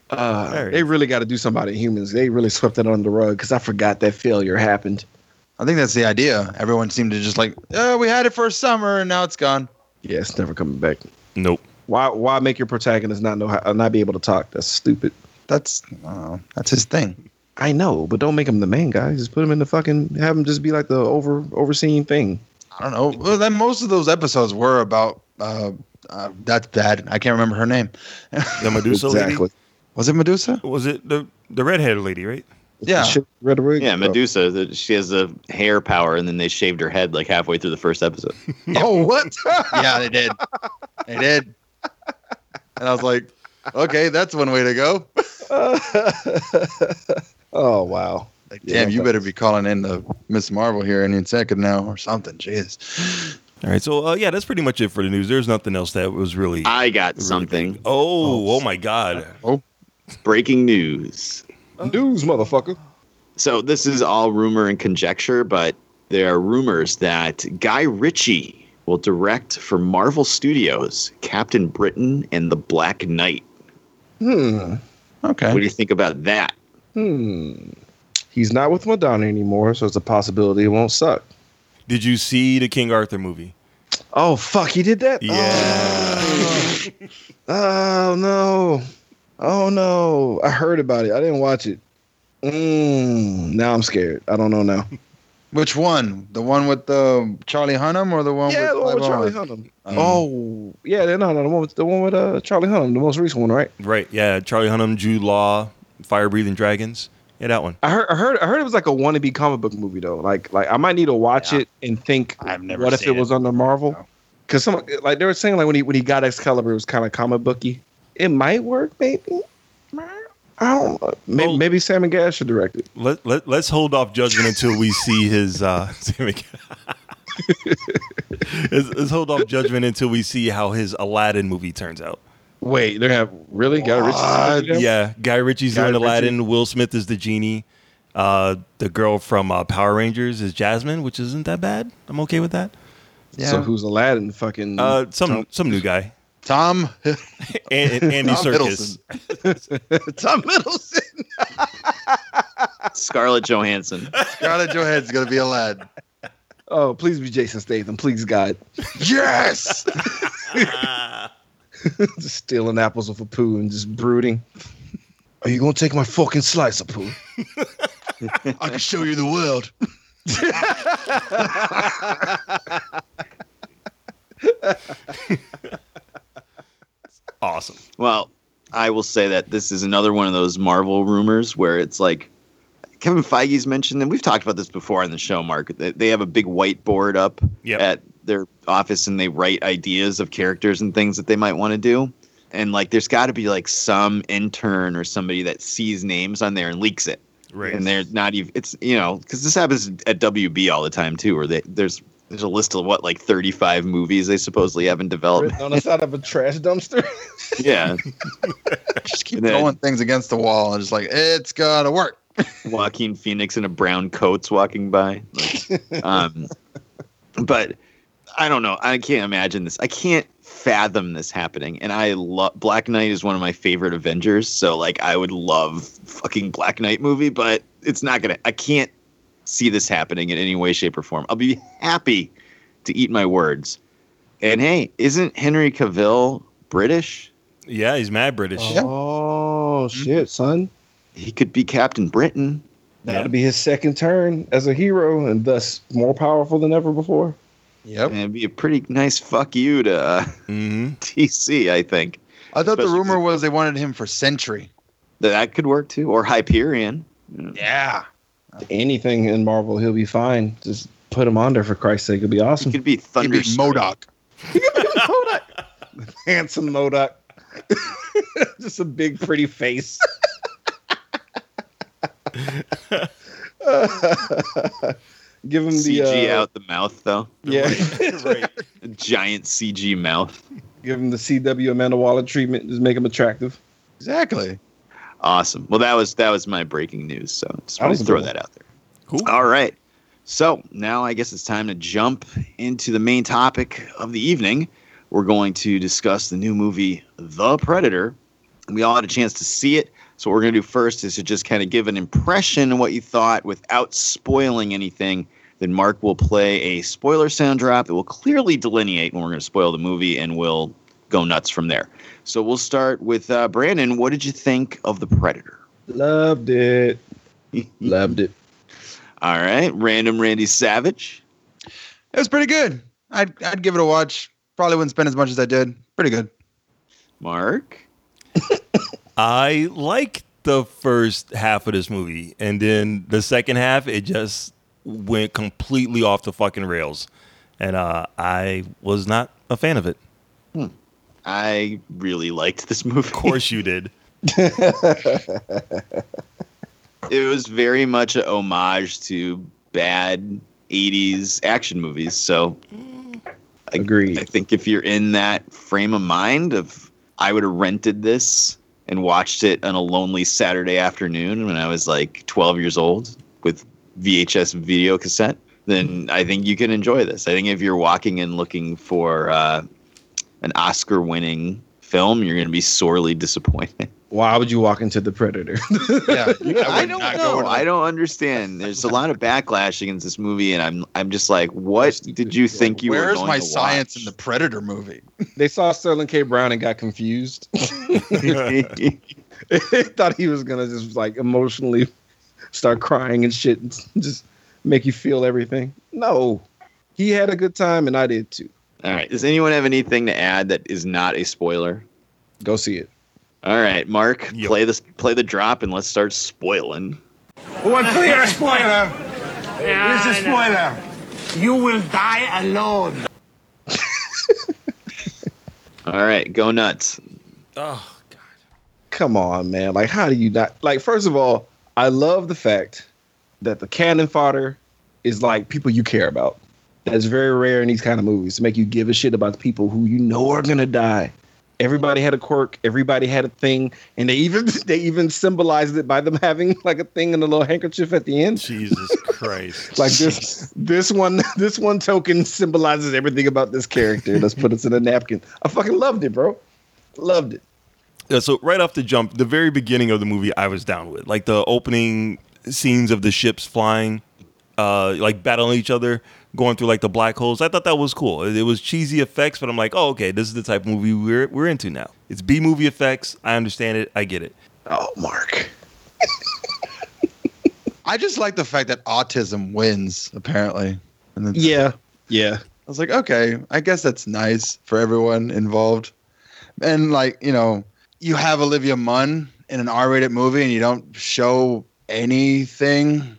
Uh, they really got to do something about humans. They really swept that under the rug because I forgot that failure happened. I think that's the idea. Everyone seemed to just like, oh, we had it for a summer and now it's gone. Yeah, it's never coming back. Nope. Why? Why make your protagonist not know how, uh, not be able to talk? That's stupid. That's uh, that's his thing. I know, but don't make him the main guy. Just put him in the fucking. Have him just be like the over overseeing thing. I don't know. Well, then most of those episodes were about uh, uh that's bad. I can't remember her name. [laughs] The Medusa lady? Was it Medusa? Was it the the redheaded lady, right? Yeah. Shit, red wig. yeah, Medusa. the- She has the hair power, and then they shaved her head like halfway through the first episode. [laughs] Oh, what? [laughs] yeah, they did. They did. And I was like, okay, that's one way to go. [laughs] oh wow. Like, Yeah, damn, you better be calling in the Miss Marvel here any second now or something. Jeez. All right, so uh, yeah, that's pretty much it for the news. There's nothing else that was really. I got really something. big. Oh, oh my God! Oh, Breaking news. News, motherfucker. So this is all rumor and conjecture, but there are rumors that Guy Ritchie will direct for Marvel Studios Captain Britain and the Black Knight. Hmm. Okay. What do you think about that? Hmm. He's not with Madonna anymore, so it's a possibility it won't suck. Did you see the King Arthur movie? Oh fuck, he did that? Yeah. Oh no. Oh no. I heard about it. I didn't watch it. Mm, now I'm scared. I don't know now. Which one? The one with the Charlie Hunnam or the one Yeah, the with one with Charlie Owen? Hunnam. Oh, yeah, no, no, the one with the one with uh, Charlie Hunnam, the most recent one, right? Right. Yeah. Charlie Hunnam, Jude Law, Fire Breathing Dragons. Yeah, that one. I heard, I heard, I heard it was like a wannabe comic book movie though. Like, like I might need to watch it and think, I've never what if seen it was under Marvel? Because some, like they were saying, like when he when he got Excalibur, it was kind of comic booky. It might work, maybe. I don't. know. Maybe, Well- maybe Sam and Gas should direct it. Let, let, let's hold off judgment until we see his. Uh, [laughs] [laughs] let's, let's hold off judgment until we see how his Aladdin movie turns out. Wait, they're have really Guy Ritchie? Uh, yeah, Guy Ritchie's Guy doing Ritchie. Aladdin. Will Smith is the genie. Uh, the girl from uh, Power Rangers is Jasmine, which isn't that bad. I'm okay with that. Yeah. So who's Aladdin? Fucking Uh, some some new guy. Tom [laughs] and, and Andy Tom Serkis. [laughs] Tom Middleton. [laughs] Scarlett Johansson. Scarlett Johansson's gonna be Aladdin. Oh, please be Jason Statham, please God. Yes. just stealing apples off a poo and just brooding. Are you gonna take my fucking slice of poo? I can show you the world. Awesome. Well, I will say that this is another one of those Marvel rumors where it's like Kevin Feige's mentioned, and we've talked about this before on the show, Mark. They, they have a big whiteboard up Yep. at their office and they write ideas of characters and things that they might want to do. And like, there's got to be like some intern or somebody that sees names on there and leaks it. Right. And they're not even, it's, you know, because this happens at WB all the time too, where they, there's, there's a list of what, like 35 movies they supposedly have in development. On the side of a trash dumpster. [laughs] Yeah. [laughs] Just keep And then- throwing things against the wall and just like it's gonna work. [laughs] Joaquin Phoenix in a brown coat's walking by. Like, um, but I don't know. I can't imagine this. I can't fathom this happening. And I love Black Knight is one of my favorite Avengers. So like I would love fucking Black Knight movie, but it's not gonna. I can't see this happening in any way, shape, or form. I'll be happy to eat my words. And hey, isn't Henry Cavill British? Yeah, he's mad British. Oh shit, son. He could be Captain Britain. That'll be his second turn as a hero and thus more powerful than ever before. Yep. And it'd be a pretty nice fuck you to uh, Mm-hmm. [laughs] DC, I think. I thought the rumor was they wanted him for Sentry. That that could work too, or Hyperion. Yeah. Anything in Marvel, he'll be fine. Just put him on there for Christ's sake. It'll be awesome. He could be Thunder. He'd Thunder [laughs] be MODOK. [laughs] Handsome MODOK. [laughs] Just a big, pretty face. Give him the CG uh, out the mouth though. Yeah, right. A giant CG mouth. give him the CW Amanda Waller treatment. Just make him attractive. Exactly. Awesome. Well, that was that was my breaking news. So just wanted to throw cool. that out there. Cool. All right. So now I guess it's time to jump into the main topic of the evening. We're going to discuss the new movie, The Predator. We all had a chance to see it. So what we're going to do first is to just kind of give an impression of what you thought without spoiling anything. Then Mark will play a spoiler sound drop that will clearly delineate when we're going to spoil the movie, and we'll go nuts from there. So we'll start with uh, Brandon. What did you think of The Predator? Loved it. [laughs] Loved it. All right, random Randy Savage. It was pretty good. I'd I'd give it a watch. Probably wouldn't spend as much as I did. Pretty good. Mark. [coughs] I like the first half of this movie, and then the second half, it just went completely off the fucking rails, and uh, I was not a fan of it. I really liked this movie. Of course, you did. [laughs] It was very much a homage to bad 80s action movies. So I, Agreed. I think if you're in that frame of mind of I would have rented this and watched it on a lonely Saturday afternoon when I was like 12 years old with VHS video cassette, then I think you can enjoy this. I think if you're walking in looking for uh, an Oscar winning film, you're going to be sorely disappointed. Why would you walk into the Predator? [laughs] Yeah. [laughs] I, would don't know. to- I don't understand. [laughs] There's a lot of backlash against this movie, and I'm I'm just like, what did you think you were Where's my to science watch? in the Predator movie? they saw Sterling K. Brown and got confused. they thought he was gonna just like emotionally start crying and shit, and just make you feel everything. No, he had a good time, and I did too. All right. Does anyone have anything to add that is not a spoiler? Go see it. All right, Mark, Yep. play this, play the drop, and let's start spoiling. One clear spoiler. Here's a spoiler. You will die alone. [laughs] All right, go nuts. Oh, god. Come on, man. Like, how do you not like? First of all, I love the fact that the cannon fodder is like people you care about. That's very rare in these kind of movies to make you give a shit about the people who you know are gonna die. Everybody had a quirk. Everybody had a thing, and they even [laughs] they even symbolized it by them having like a thing in a little handkerchief at the end. Jesus [laughs] Christ! like this this one [laughs] this one token symbolizes everything about this character. Let's put it in a napkin. I fucking loved it, bro. Loved it. Yeah, so right off the jump, the very beginning of the movie, I was down with like the opening scenes of the ships flying, uh, like battling each other, going through like the black holes. I thought that was cool. It, it was cheesy effects, but I'm like, oh, okay, this is the type of movie we're we're into now. It's B movie effects. I understand it. I get it. Oh, Mark. [laughs] I just like the fact that autism wins, apparently. And then Yeah, yeah. I was like, okay, I guess that's nice for everyone involved. And like, you know, you have Olivia Munn in an R-rated movie and you don't show anything.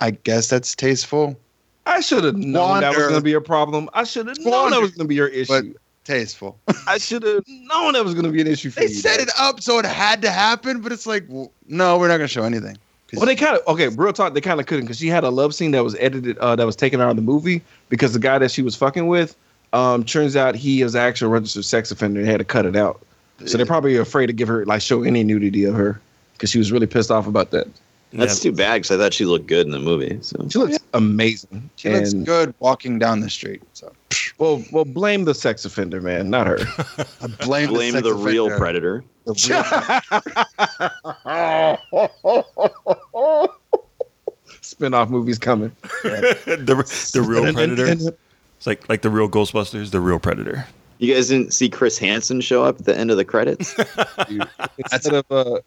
I guess that's tasteful. I should have known that was going to be a problem. I should have known that was going to be your issue. But tasteful. I should have known that was going to be an issue for they you. set dog. it up so it had to happen, but it's like, well, no, we're not going to show anything. Well, they kind of okay. Real talk, they kind of couldn't because she had a love scene that was edited, uh, that was taken out of the movie because the guy that she was fucking with, um, turns out he is actually a registered sex offender and had to cut it out. So they're probably afraid to give her like show any nudity of her because she was really pissed off about that. That's too bad because I thought she looked good in the movie. So She looks amazing. She looks good walking down the street. So Well, well, blame the sex offender, man, not her. I blame, [laughs] blame the, the, sex real offender. predator. The real- [laughs] Spin-off movies coming. [laughs] the the real predator. It's like like the real Ghostbusters, the real predator. You guys didn't see Chris Hansen show up at the end of the credits? [laughs] Instead of uh,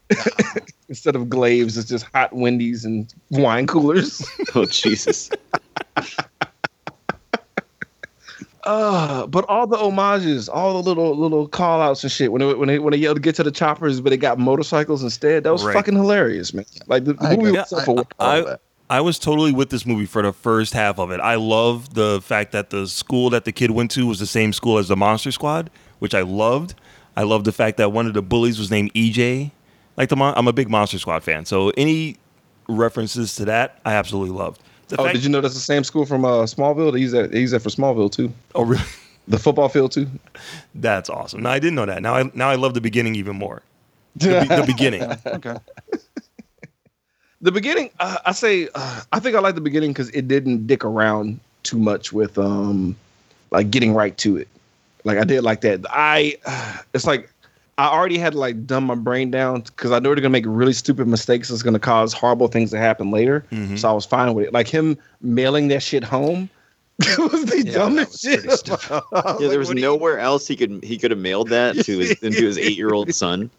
[laughs] instead of glaives, it's just hot Wendy's and wine coolers. oh Jesus! [laughs] Uh, but all the homages, all the little little call outs and shit when they, when they when they yelled to get to the choppers, but they got motorcycles instead. That was Right. fucking hilarious, man. Like the, the I movie agree. was self-aware. I I was totally with this movie for the first half of it. I love the fact that the school that the kid went to was the same school as the Monster Squad, which I loved. I love the fact that one of the bullies was named EJ. Like the mon- I'm a big Monster Squad fan, so any references to that I absolutely loved. The Oh, fact- did you know that's the same school from uh, Smallville? They use that. They use that for Smallville too. Oh, really? [laughs] The football field too. That's awesome. Now I didn't know that. Now I now I love the beginning even more. The, be- the [laughs] beginning. okay. The beginning, uh, I say, uh, I think I like the beginning because it didn't dick around too much with um, like getting right to it. Like I did like that. I, it's like I already had like dumb my brain down because I know they're gonna make really stupid mistakes. That's gonna cause horrible things to happen later. Mhm. So I was fine with it. Like him mailing that shit home [laughs] was the dumbest shit. [laughs] Yeah, there was nowhere else he could he could have mailed that to his [laughs] into his eight year old son.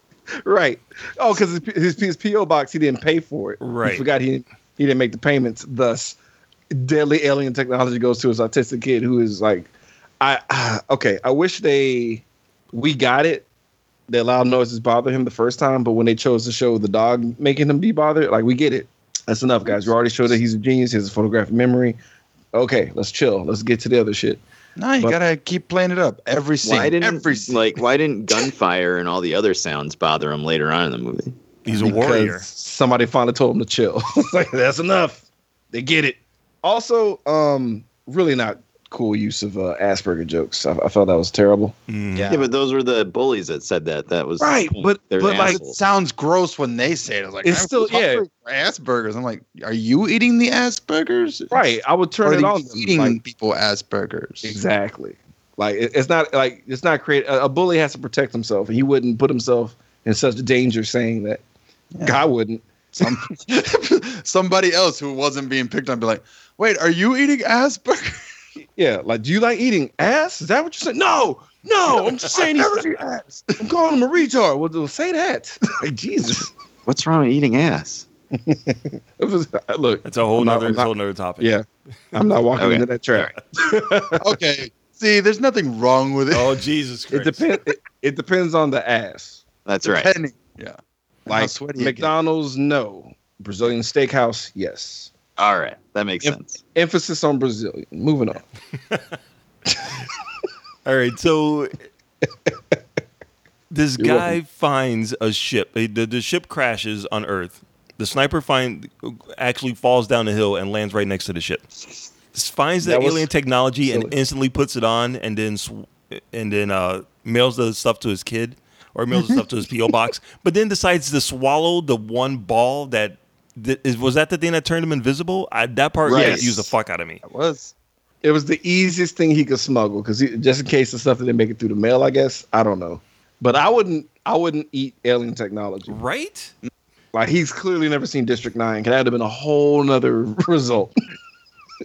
Right. Oh, because his, his his PO box he didn't pay for it. Right. He forgot he he didn't make the payments. Thus, deadly alien technology goes to his autistic kid who is like, I [sighs] okay. I wish they we got it. They allowed noises bother him the first time, but when they chose to show the dog making him be bothered, like we get it. That's enough, guys. We already showed that he's a genius. He has a photographic memory. Okay, let's chill. Let's get to the other shit. No, you But- gotta keep playing it up every scene. Why didn't every scene. like why didn't gunfire and all the other sounds bother him later on in the movie? He's a because warrior. Somebody finally told him to chill. [laughs] Like that's enough. They get it. Also, um, really not cool use of uh, Asperger jokes. I, I felt that was terrible. Mm. Yeah. Yeah, but those were the bullies that said that. That was Right, but- they're but, like, it sounds gross when they say it. It's like It's I'm still- yeah. for Asperger's. I'm like, are you eating the Asperger's? Right. I would turn are it you on. them, feeding like- people Asperger's? exactly. Like it- it's not like it's not create. A, a bully has to protect himself, and he wouldn't put himself in such danger saying that. God wouldn't. Some, [laughs] somebody else who wasn't being picked on be like, wait, are you eating Asperger's? Yeah. Like, do you like eating ass? Is that what you're saying? No. No. I'm just [laughs] saying he's. ass. [laughs] I'm calling him a retard. Well, then say that. [laughs] like Jesus. What's wrong with eating ass? It was, look. That's a whole I'm nother not- whole nother topic. Yeah. I'm not walking oh, Okay. into that trap. okay. See, there's nothing wrong with it. Oh Jesus Christ! It depends. It, it depends on the ass. That's right. Yeah. Like sweaty. McDonald's, no. Brazilian steakhouse, yes. All right, that makes Yep. sense. Emphasis on Brazilian. Moving on. [laughs] All right, so this You're guy welcome. finds a ship. The, the, the ship crashes on Earth. The sniper find actually falls down the hill and lands right next to the ship. Finds the That alien technology and instantly puts it on, and then sw- and then uh, mails the stuff to his kid or mails the stuff to his PO box, but then decides to swallow the one ball that. That is, was that the thing that turned him invisible? I, that part Right. confused the fuck out of me. It was. It was the easiest thing he could smuggle because just in case the stuff didn't make it through the mail. I guess I don't know, but I wouldn't. I wouldn't eat alien technology. Right? Like he's clearly never seen District Nine. Could that have been a whole nother [laughs] result? [laughs]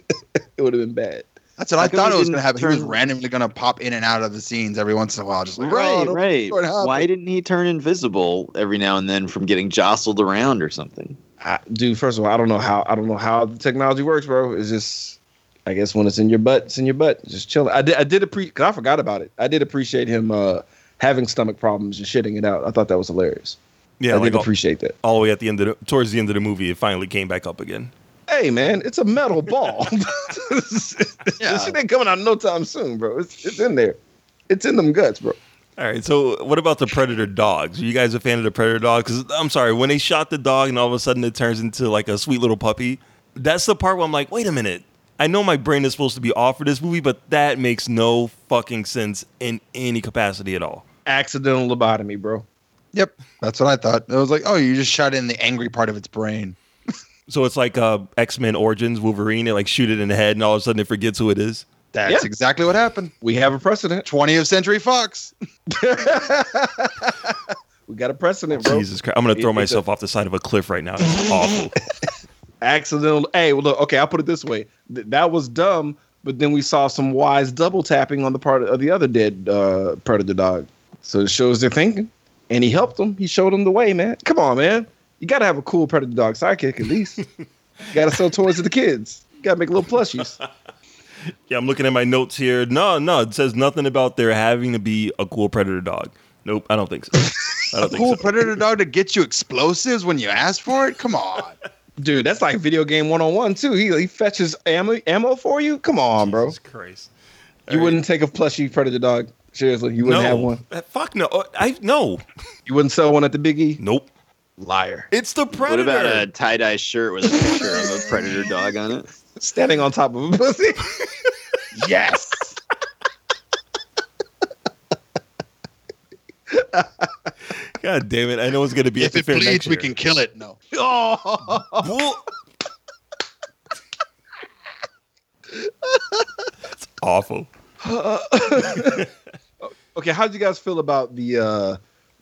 it would have been bad. That's what I How come thought it was going to happen. He was randomly going to pop in and out of the scenes every once in a while, just like Right, oh, right. know what happened. Why didn't he turn invisible every now and then from getting jostled around or something? I, dude, first of all, I don't know how I don't know how the technology works, bro. It's just I guess when it's in your butt, it's in your butt. Just chilling. I did I did appreciate cause I forgot about it. I did appreciate him uh having stomach problems and shitting it out. I thought that was hilarious. Yeah, I like did all- appreciate that. All the way at the end of the, towards the end of the movie, it finally came back up again. Hey man, it's a metal ball. [laughs] [laughs] this shit ain't coming out no time soon, bro. It's it's in there. It's in them guts, bro. All right, so what about the predator dogs? Are you guys a fan of the predator dog? Because I'm sorry, when they shot the dog and all of a sudden it turns into like a sweet little puppy, that's the part where I'm like, wait a minute. I know my brain is supposed to be off for this movie, but that makes no fucking sense in any capacity at all. Accidental lobotomy, bro. Yep, that's what I thought. It was like, oh, you just shot in the angry part of its brain. So it's like uh, X Men Origins Wolverine. They like shoot it in the head, and all of a sudden it forgets who it is. That's Yeah. exactly what happened. We have a precedent. 20th Century Fox. [laughs] We got a precedent, bro. Jesus Christ! I'm gonna throw It- it's a- myself off the side of a cliff right now. It's awful. [laughs] accidental. Hey, well, look, okay, I'll put it this way: Th- that was dumb, but then we saw some wise double tapping on the part of the other dead uh, predator dog. So it shows they're thinking, and he helped them. He showed them the way, man. Come on, man. You got to have a cool predator dog sidekick at least. you got to sell toys to the kids. You got to make little plushies. Yeah, I'm looking at my notes here. No, no, it says nothing about there having to be a cool predator dog. Nope, I don't think so. I A don't think cool so. predator dog to get you explosives when you ask for it? Come on. Dude, that's like video game one on one too. He he fetches ammo ammo for you. Come on, bro. Jesus Christ. You wouldn't take a plushie predator dog. Seriously, you wouldn't no, have one. Uh, Fuck no. Uh, I no. You wouldn't sell one at the Big E. Nope. Liar. It's the predator. What about a tie dye shirt with a picture of a predator dog on it? Standing on top of a pussy. [laughs] yes. God damn it! I know it's gonna be If it bleeds, next we can kill it. No. Oh. Well- it's awful. [laughs] okay, how would you guys feel about the uh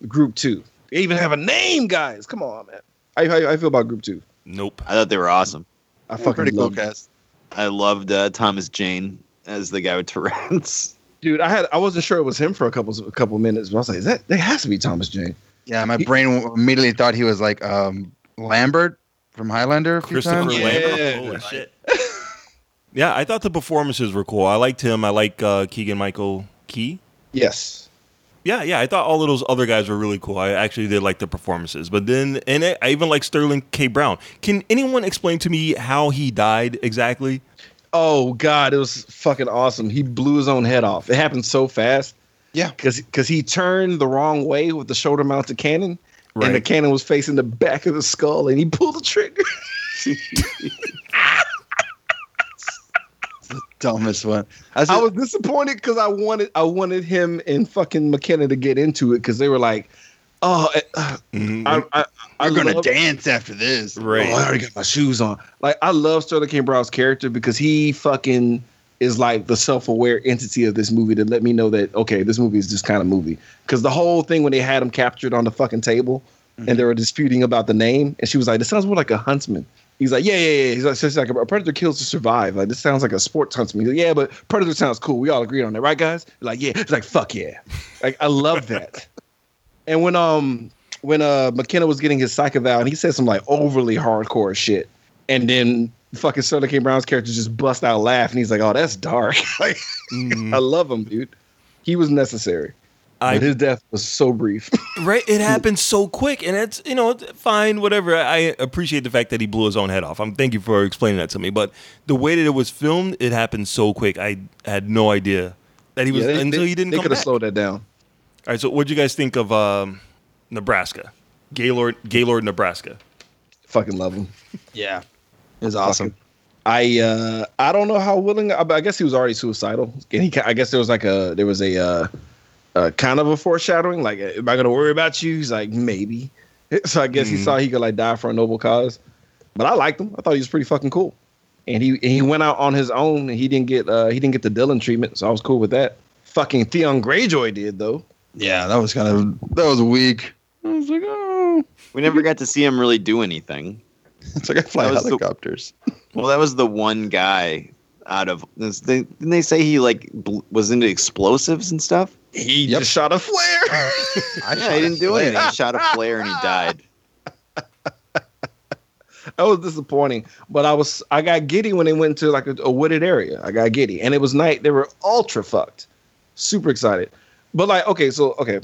group two? They even have a name, guys. Come on, man. How, how, I feel about group two. Nope. I thought they were awesome. I fucking Pretty cool love cast. I loved uh, Thomas Jane as the guy with Tourette's. Dude, I had I wasn't sure it was him for a couple a couple minutes, but I was like, is that that has to be Thomas Jane. Yeah, my brain immediately thought he was like um, Lambert from Highlander. A few Christopher times. Lambert. Yeah. Holy shit. [laughs] yeah, I thought the performances were cool. I liked him. I like uh, Keegan Michael Key. Yes. Yeah, yeah. I thought all of those other guys were really cool. I actually did like the performances. But then, and I I even like Sterling K. Brown. Can anyone explain to me how he died exactly? Oh God, it was fucking awesome. He blew his own head off. It happened so fast. Yeah. Because because he turned the wrong way with the shoulder mounted cannon. And the cannon was facing the back of the skull and he pulled the trigger. [laughs] [laughs] Dumbest one. I was, I was disappointed because I wanted I wanted him and fucking McKenna to get into it because they were like, oh, uh, Mhm. I, I, I We're gonna love- dance after this. Right. Oh, I already got my shoes on. Like I love Sterling K. Brown's character because he fucking is like the self-aware entity of this movie to let me know that okay, this movie is this kind of movie. Because the whole thing when they had him captured on the fucking table and they were disputing about the name, and she was like, "This sounds more like a huntsman." He's like, "Yeah, yeah, yeah." He's like, so like, "A predator kills to survive." Like this sounds like a sports huntsman. He's like, "Yeah, but predator sounds cool. We all agreed on that, right, guys?" Like, yeah. He's like, "Fuck yeah!" Like I love that. [laughs] And when um when uh McKenna was getting his psych eval, and he said some like overly hardcore shit, and then fucking Sterling K. Brown's character just bust out laughing. He's like, "Oh, that's dark." [laughs] like, Mhm. I love him, dude. He was necessary, I but his death was so brief. [laughs] right. It happened so quick, and it's you know fine, whatever. I appreciate the fact that he blew his own head off. I'm thank you for explaining that to me. But the way that it was filmed, it happened so quick. I had no idea that he was Yeah, they- until they- he didn't They could have slowed that down. All right. So, what do you guys think of um, Nebraska, Gaylord, Gaylord, Nebraska? Fucking love him. Yeah. It was awesome. Fucking- I uh I don't know how willing. I, I guess he was already suicidal. And he, I guess there was like a there was a uh, uh kind of a foreshadowing. Like, am I gonna worry about you? He's like, maybe. [laughs] So I guess he Mhm. saw he could like die for a noble cause. But I liked him. I thought he was pretty fucking cool. And he he went out on his own. And he didn't get uh he didn't get the Dillon treatment. So I was cool with that. Fucking Theon Greyjoy did though. Yeah, that was kind of that was weak. I was like, oh, We never got to see him really do anything. [laughs] it's like I fly That was the- helicopters. [laughs] Well, that was the one guy out of. this- They, didn't they say he like bl- was into explosives and stuff? He just shot a flare. [laughs] yeah, he didn't do anything. [laughs] He shot a flare and he died. [laughs] That was disappointing. But I was I got giddy when they went to like a, a wooded area. I got giddy, and it was night. They were ultra fucked. Super excited. But like, okay, so okay,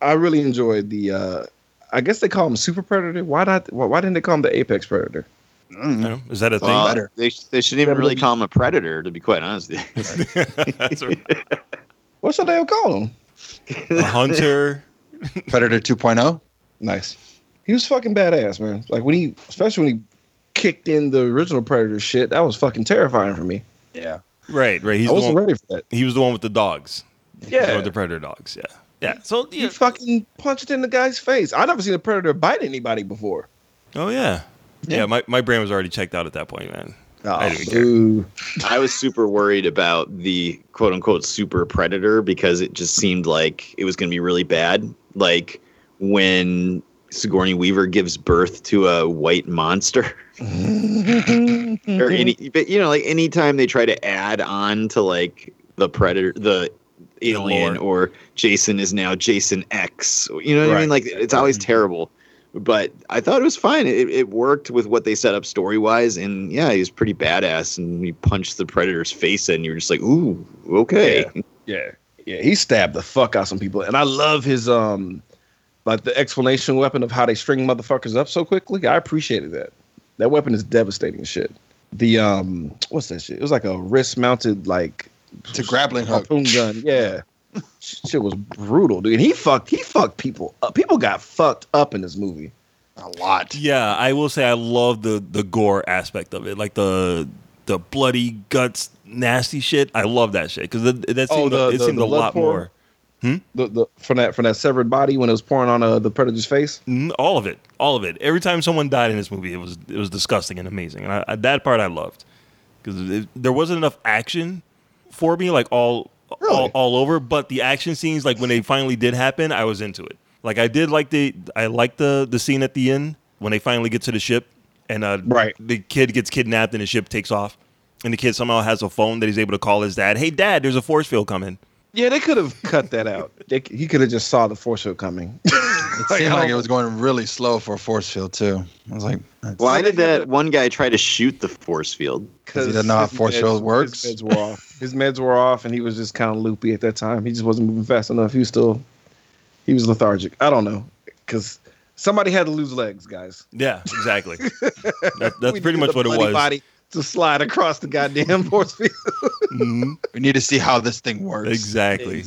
I really enjoyed the. uh I guess they call him Super Predator. Why not? Why, why didn't they call him the Apex Predator? No, Is that a thing? Well, they, they shouldn't even really call him a predator, to be quite honest. That's right. What should they have called him? A hunter. Predator 2.0. Nice. He was fucking badass, man. Like when he, especially when he kicked in the original Predator shit, that was fucking terrifying for me. Yeah. Right, right. He's I wasn't one, ready for that. He was the one with the dogs. Yeah. with the predator dogs. Yeah, yeah. So He fucking punched in the guy's face. I never seen a predator bite anybody before. Oh yeah. Yeah, my, my brain was already checked out at that point, man. Oh, I didn't even care. Ooh. I was super worried about the quote unquote super predator because it just seemed like it was going to be really bad. Like when Sigourney Weaver gives birth to a white monster. or any, but you know, like anytime they try to add on to like the predator, the alien, or Jason is now Jason X. You know what I mean? Like it's always mm-hmm. terrible. But I thought it was fine. It, it worked with what they set up story wise, and yeah, he was pretty badass. And he punched the predator's face, in, and you were just like, "Ooh, okay." Yeah. Yeah, he stabbed the fuck out some people. And I love his um like the explanation weapon of how they string motherfuckers up so quickly. I appreciated that. That weapon is devastating shit. The um what's that shit? It was like a wrist mounted like It's a grappling hook. harpoon gun. Yeah. Shit was brutal, dude. And he fucked he fucked people up. People got fucked up in this movie. A lot. Yeah, I will say I love the the gore aspect of it, like the the bloody guts, nasty shit. I love that shit because that seemed, it seemed a lot more. Hmm? The the from that from that severed body when it was pouring on uh, the predator's face. Mm, All of it, all of it. Every time someone died in this movie, it was it was disgusting and amazing, and I, I, that part I loved because there wasn't enough action for me, like all, all all over. But the action scenes, like when they finally did happen, I was into it. Like I did like the I like the the scene at the end when they finally get to the ship and uh, right the kid gets kidnapped and the ship takes off, and the kid somehow has a phone that he's able to call his dad. Hey, dad, there's a force field coming. Yeah, they could have cut that out. [laughs] They, he could have just saw the force field coming. [laughs] It seemed like it was going really slow for a force field too. I was like, Why did that one guy try to shoot the force field? Because he doesn't know how force meds- field works. His meds were off. His meds were off, and he was just kind of loopy at that time. He just wasn't moving fast enough. He was still, he was lethargic. I don't know, because somebody had to lose legs, guys. Yeah, exactly. [laughs] that, that's We pretty much what it was. Body to slide across the goddamn [laughs] force field. Mm-hmm. we need to see how this thing works. Exactly.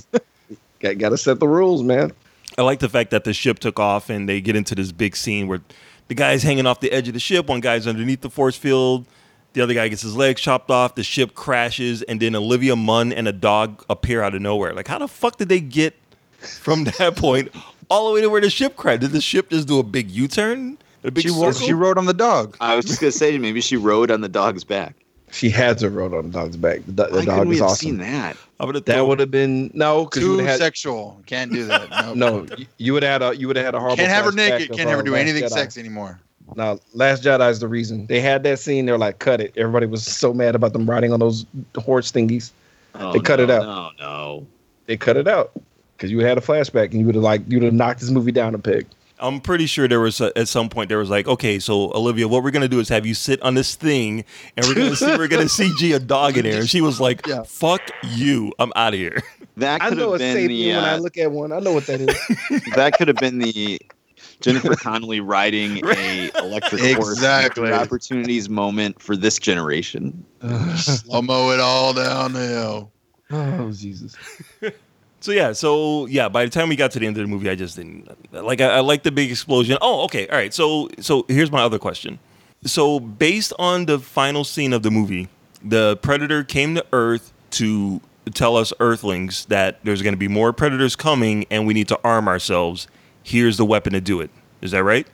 got got to set the rules, man. I like the fact that the ship took off and they get into this big scene where the guy's hanging off the edge of the ship, one guy's underneath the force field, the other guy gets his legs chopped off, the ship crashes, and then Olivia Munn and a dog appear out of nowhere. Like, how the fuck did they get from that [laughs] point all the way to where the ship crashed? Did the ship just do a big U turn? A big She, circle? she rode on the dog. I was just gonna say maybe she rode on the dog's back. She had to rode on the dog's back. The, do- the Why dog couldn't we is have awesome. seen that? That would have been no, because Too had sexual. Can't do that. [laughs] No. no. you- You would have had a you would have had a horrible. Can't have her naked. Can't uh, have her do anything Jedi. sex anymore. Now, Last Jedi is the reason they had that scene. They're like, cut it. Everybody was so mad about them riding on those horse thingies. Oh, They cut no, it out. No, no. They cut it out because you had a flashback and you would have like you would have knocked this movie down a peg. I'm pretty sure there was a, at some point there was like, okay, so Olivia, what we're gonna do is have you sit on this thing, and we're gonna see, we're gonna CG a dog in there. And she was like, Yeah. "Fuck you, I'm out of here." That I could know a have been sapien the when I uh, look at one. I know what that is. [laughs] that could have been the Jennifer Connelly riding a [laughs] electric horse Exactly. missed opportunities moment for this generation. [laughs] Slow mo it all down the hill. oh Jesus! So yeah, so yeah, by the time we got to the end of the movie, I just didn't like. I, I like the big explosion. Oh, okay, all right. So so here's my other question: So, based on the final scene of the movie, the predator came to Earth to tell us Earthlings that there's going to be more predators coming and we need to arm ourselves. Here's the weapon to do it. Is that right?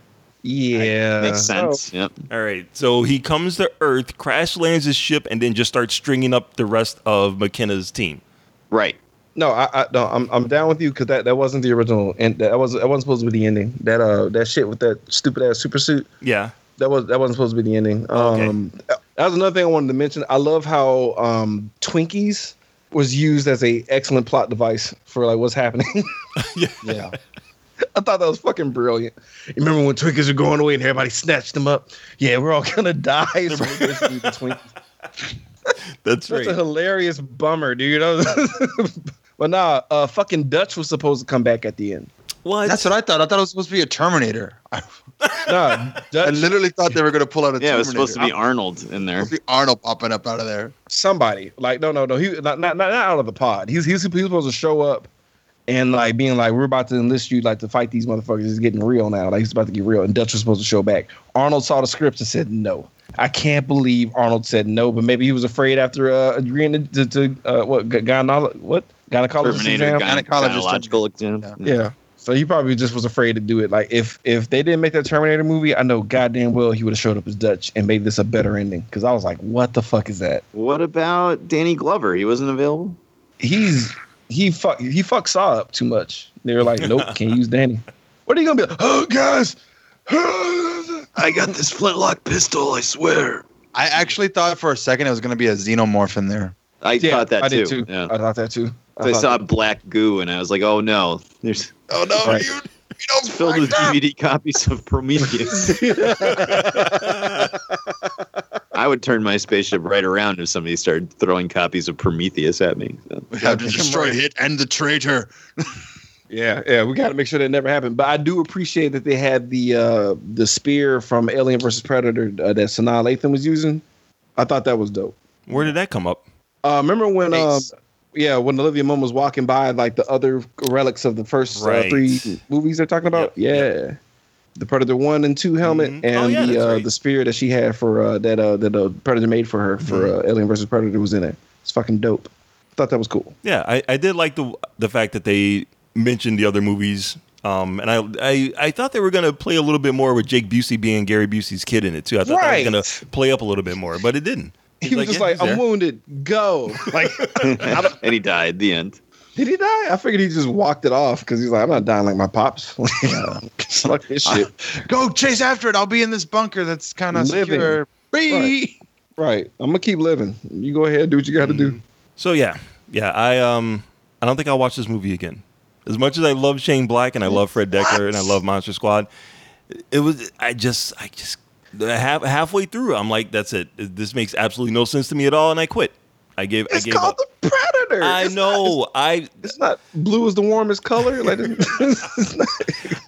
Yeah, Makes sense. Oh. Yep. All right. So he comes to Earth, crash lands his ship, and then just starts stringing up the rest of McKenna's team. Right. No, I, I no, I'm I'm down with you because that, that wasn't the original and that was that wasn't supposed to be the ending. That uh that shit with that stupid ass super suit. Yeah. That was that wasn't supposed to be the ending. Um, that was another thing I wanted to mention. I love how um Twinkies was used as a excellent plot device for like what's happening. [laughs] [laughs] yeah. yeah. I thought that was fucking brilliant. You remember when Twinkies were going away and everybody snatched them up? Yeah, we're all gonna die. So we just eat the That's Such a hilarious bummer, dude. [laughs] but nah, uh, fucking Dutch was supposed to come back at the end. What? That's what I thought. I thought it was supposed to be a Terminator. [laughs] Nah, I literally thought they were going to pull out a Terminator. Yeah, it was supposed to be Arnold in there. Supposed to be Arnold popping up out of there. somebody like no, no, no. He not not, not out of the pod. He's he's, he's supposed to show up and like being like, we're about to enlist you like to fight these motherfuckers. It's getting real now. Like it's about to get real. And Dutch was supposed to show back. Arnold saw the script and said no. I can't believe Arnold said no, but maybe he was afraid after uh, agreeing to, to, to uh, what gynolo- what gynecologist Terminator exam. gyne- gynecological exam. Yeah. So he probably just was afraid to do it. Like if if they didn't make that Terminator movie, I know goddamn well he would have showed up as Dutch and made this a better ending. Because I was like, what the fuck is that? What about Danny Glover? He wasn't available. He's he fuck he fucks Saw up too much. They were like, nope, can't use Danny. [laughs] What are you gonna be? Like, oh, guys, [laughs] I got this flintlock pistol. I swear. I actually thought for a second it was going to be a xenomorph in there. I Yeah, thought that I too. did too. Yeah. I thought that too. I So I thought saw that- black goo and I was like, oh no, there's Oh no, Right. you, it's filled with DVD copies of Prometheus. [laughs] I would turn my spaceship right around if somebody started throwing copies of Prometheus at me. So. we have to destroy it and the traitor. Yeah, yeah, we got to make sure that never happened. But I do appreciate that they had the uh the spear from Alien versus Predator uh, that Sanaa Lathan was using. I thought that was dope. Where did that come up? Uh, remember when, um, Ace. Yeah, when Olivia Munn was walking by like the other relics of the first uh, three movies they're talking about? yeah, the Predator one and two helmet Mhm. and Oh, yeah, the uh, right. the spear that she had for uh, that uh, that uh, Predator made for her for Mm-hmm. uh, Alien versus Predator was in it. It's fucking dope. Thought that was cool. Yeah, I, I did like the the fact that they mentioned the other movies. Um, and I, I I thought they were gonna play a little bit more with Jake Busey being Gary Busey's kid in it too. I thought Right. that was gonna play up a little bit more, but it didn't. He He's was just yeah, like, "I'm there." wounded, go!" [laughs] Like, [laughs] and he died the end. did he die? I figured he just walked it off because he's like, "I'm not dying like my pops." [laughs] Fuck this shit. Go chase after it. I'll be in this bunker that's kind of Living. secure. Whee! Right. I'm gonna keep living. You go ahead, do what you got to do. So yeah, yeah. I um I don't think I'll watch this movie again. As much as I love Shane Black and I love Fred Dekker and I love Monster Squad, it was I just I just half halfway through I'm like that's it. This makes absolutely no sense to me at all, and I quit. I gave I It's gave called up. the Predator. I It's know. Not, I it's not blue is the warmest color. Like, [laughs] it's not,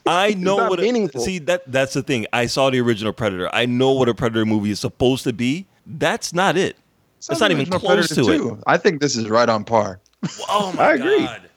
I know not what. meaningful. see that that's the thing. I saw the original Predator. I know what a Predator movie is supposed to be. That's not it. It's not even Original close to Predator it. I think this is right on par. Oh my [laughs] I agree. god.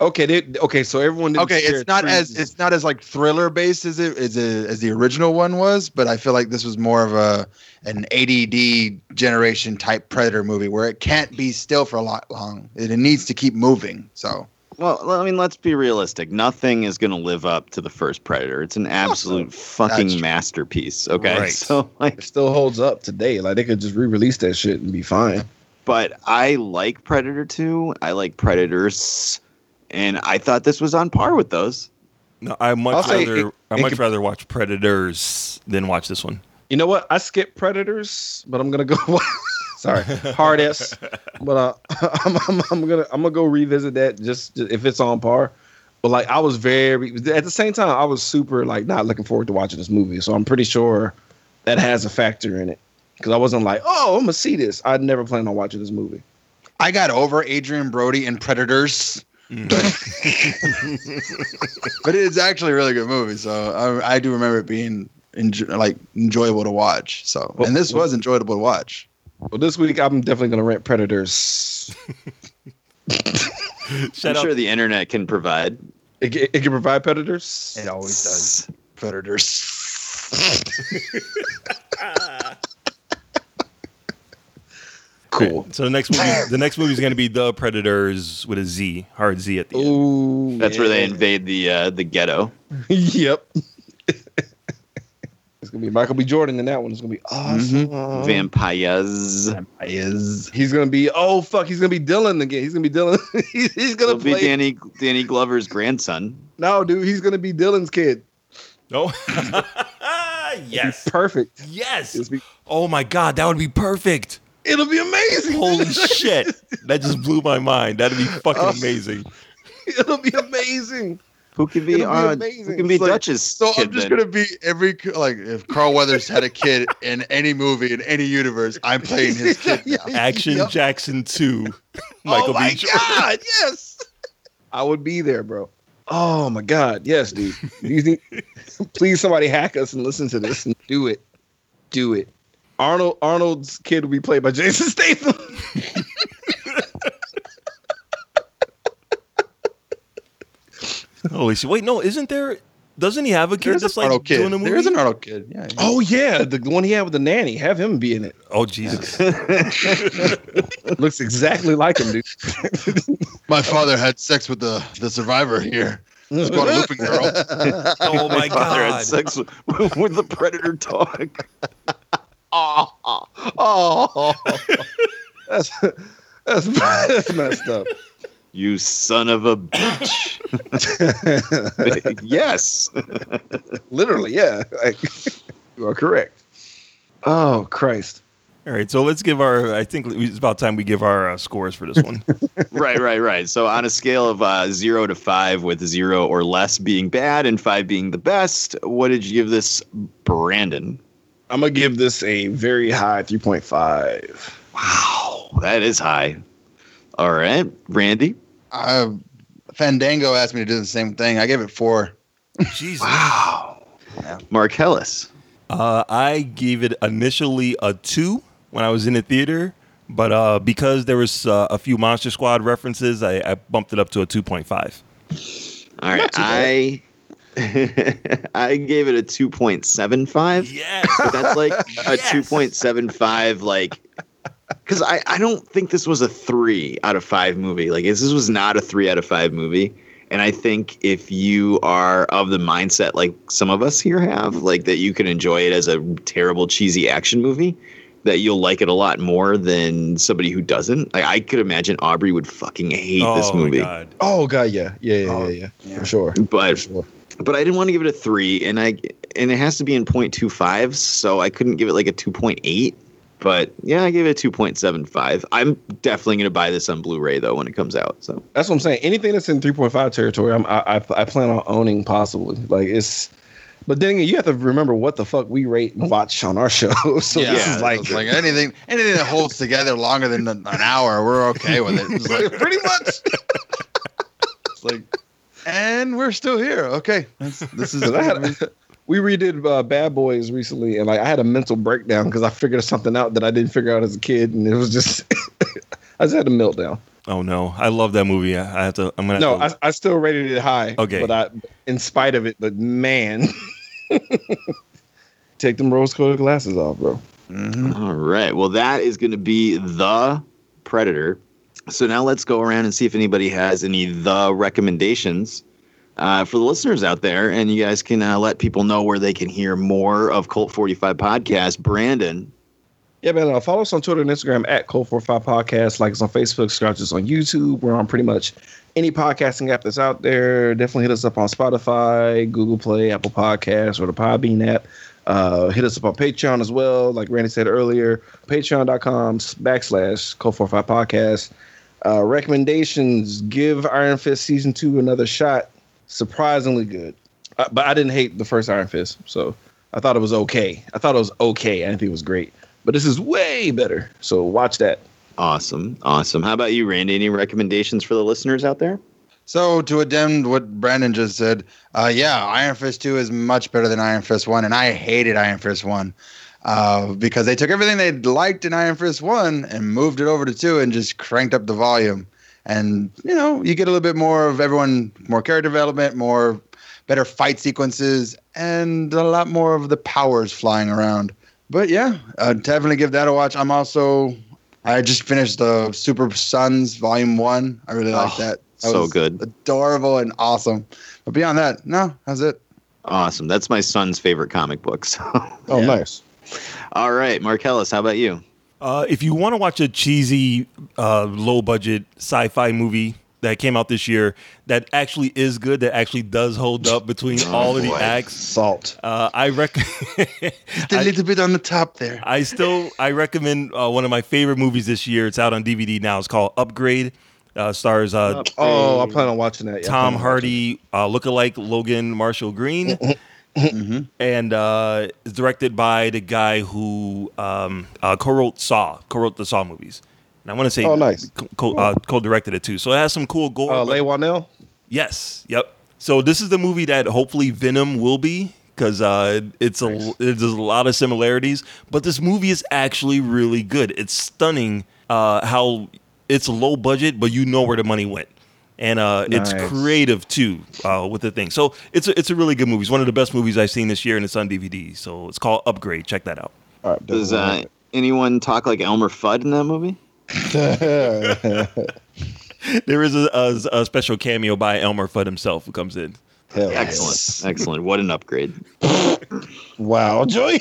Okay. They, okay. So everyone. didn't Okay, it's not as it's not as like thriller based as it as, a, as the original one was, but I feel like this was more of a an ADD generation type Predator movie where it can't be still for a lot long. It, it needs to keep moving. So Well, I mean, let's be realistic. Nothing is going to live up to the first Predator. It's an absolute That's fucking masterpiece. Okay, Right. so like, It still holds up today. Like they could just re-release that shit and be fine. but I like Predator 2. I like Predators, and I thought this was on par with those. No, I much I'll rather it- I it much could- rather watch Predators than watch this one. You know what? I skipped Predators, but I'm gonna go. [laughs] sorry, hard S. But uh, [laughs] I'm, I'm, I'm gonna I'm gonna go revisit that just to- if it's on par. But like I was very at the same time I was super like not looking forward to watching this movie. So I'm pretty sure that has a factor in it because I wasn't like oh I'm gonna see this. I'd never planned on watching this movie. I got over Adrien Brody in Predators. [laughs] but it's actually a really good movie. So I, I do remember it being enjo- like enjoyable to watch. So and this was enjoyable to watch. Well, this week I'm definitely gonna rent Predators. [laughs] I'm out sure the internet can provide. It, it, it can provide Predators. It always does. Predators. [laughs] Cool. So the next movie, the next movie is going to be The Predators with a Z, hard Z at the end. Ooh, That's where they invade the uh, the ghetto. [laughs] yep. [laughs] it's gonna be Michael B. Jordan in that one. It's gonna be awesome. Mm-hmm. Vampires. Vampires. He's gonna be oh fuck. He's gonna be Dillon again. He's gonna be Dillon. [laughs] he's, he's gonna It'll be play. Danny Danny Glover's grandson. No, dude. He's gonna be Dillon's kid. Oh, yes, Perfect. yes. Be, Oh my god, that would be perfect. It'll be amazing. Holy [laughs] shit, that just blew my mind. That'd be fucking Oh. amazing. [laughs] It'll be amazing. Who can be, It'll be uh, amazing. who can be It's like- Dutch's So kid I'm just then? gonna be every like if Carl Weathers had a kid [laughs] in any movie in any universe, I'm playing his kid. now. Action Yep. Jackson two. Michael oh my B. God, yes. I would be there, bro. Oh my god, yes, dude. Please somebody hack us and listen to this and do it. Do it. Arnold Arnold's kid will be played by Jason [laughs] Statham. Holy shit! Wait, no, isn't there? Doesn't he have a kid There's that's an like Arnold kid. doing a movie? There's an Arnold kid. Yeah. oh yeah, the one he had with the nanny. Have him be in it. Oh Jesus! [laughs] Looks exactly like him, dude. [laughs] My father had sex with the the survivor here. It's called a girl. oh my Father had sex with, with the predator dog. Oh, [laughs] oh, That's that's, that's messed up. you son of a bitch! [laughs] yes. Literally, yeah. Like, you are correct. Oh Christ. All right, so let's give our. I think it's about time we give our uh, scores for this one. [laughs] right, right, right. So on a scale of uh, zero to five, with zero or less being bad and five being the best, what did you give this, Brandon? I'm gonna give this a very high 3.5. Wow, that is high. All right, Randy. Uh, Fandango asked me to do the same thing. I gave it four. Jesus. Wow. Yeah. Marcellus. Uh, I gave it initially a two when I was in the theater, but uh, because there was uh, a few Monster Squad references, I, I bumped it up to a two point five. All right, I [laughs] I gave it a two point seven five. Yes. But that's like a Yes. two point seven five, like because I, I don't think this was a three out of five movie. Like this was not a three out of five movie. And I think if you are of the mindset like some of us here have, like that you can enjoy it as a terrible cheesy action movie, that you'll like it a lot more than somebody who doesn't. Like I could imagine Aubrey would fucking hate this oh my movie. god! Oh god, yeah, yeah, yeah, oh, yeah, yeah, for sure. But sure. But I didn't want to give it a three, and I and it has to be in 0.25, so I couldn't give it like a 2.8. But yeah, I gave it a 2.75. I'm definitely gonna buy this on Blu-ray though when it comes out. So That's what I'm saying. Anything that's in 3.5 territory, I'm, I, I I plan on owning possibly. Like it's, but then again, you have to remember what the fuck we rate and watch on our [laughs] show. so yeah, this is like, it's like anything anything that holds together longer than an an hour, we're okay with it. It's like, pretty much. [laughs] it's like, and we're still here. Okay, That's, [laughs] this is. 'Cause I had, we redid uh, Bad Boys recently, and like I had a mental breakdown because I figured something out that I didn't figure out as a kid, and it was just, [laughs] I just had a meltdown. Oh no, I love that movie. I I have to. I'm gonna. No, to- I, I still rated it high. Okay. but I, in spite of it, but man, [laughs] take them rose-colored glasses off, bro. all right, well that is gonna be the Predator. So now let's go around and see if anybody has any the recommendations uh, for the listeners out there, and you guys can uh, let people know where they can hear more of Cult 45 podcast. Brandon, Yeah, man. Uh, follow us on Twitter and Instagram at Cold45 Podcast. Like us on Facebook, subscribe us on YouTube. We're on pretty much any podcasting app that's out there. Definitely hit us up on Spotify, Google Play, Apple Podcasts, or the Podbean app. Uh, hit us up on Patreon as well. Like Randy said earlier, patreon.com backslash Cold45 Podcast. Uh, recommendations give Iron Fist season two another shot. Surprisingly good. Uh, but I didn't hate the first Iron Fist. So I thought it was okay. I thought it was okay. I didn't think it was great. But this is way better. So watch that. awesome, awesome. How about you, Randy? Any recommendations for the listeners out there? So to addend what Brandon just said, uh, yeah, Iron Fist two is much better than Iron Fist one, and I hated Iron Fist one uh, because they took everything they liked in Iron Fist one and moved it over to two and just cranked up the volume. And you know, you get a little bit more of everyone, more character development, more better fight sequences, and a lot more of the powers flying around. But yeah, uh, definitely give that a watch. I'm also I just finished the Super Sons Volume One. I really like Oh, that. That so was good. adorable and awesome. But beyond that, no, that's it. Awesome. That's my son's favorite comic book. So. Oh, [laughs] nice. All right, Marcellus, how about you? Uh, if you want to watch a cheesy, uh, low budget sci fi movie that came out this year that actually is good, that actually does hold up between Oh, all of the boy. acts, salt. Uh, I recommend. [laughs] a little bit on the top there. I still I recommend uh, one of my favorite movies this year. It's out on DVD now. It's called Upgrade. Uh, stars uh, Oh, I plan on watching that. Yeah, Tom Hardy, uh, lookalike Logan Marshall Green, [laughs] [laughs] and uh, it's directed by the guy who um, uh, co-wrote Saw, co-wrote the Saw movies. And I want to say, Oh, nice. co- uh, co-directed it too. So it has some cool gore. Uh, Leigh Whannell? Yes. Yep. So this is the movie that hopefully Venom will be because uh, it's a there's a lot of similarities, but this movie is actually really good. It's stunning uh, how it's low budget, but you know where the money went. And uh, it's creative too uh, with the thing. So it's a, it's a really good movie. It's one of the best movies I've seen this year, and it's on DVD. So it's called Upgrade. Check that out. All right, Does uh, anyone talk like Elmer Fudd in that movie? [laughs] [laughs] There is a, a, a special cameo by Elmer Fudd himself who comes in. Excellent. Excellent. What an upgrade. wow, Joy.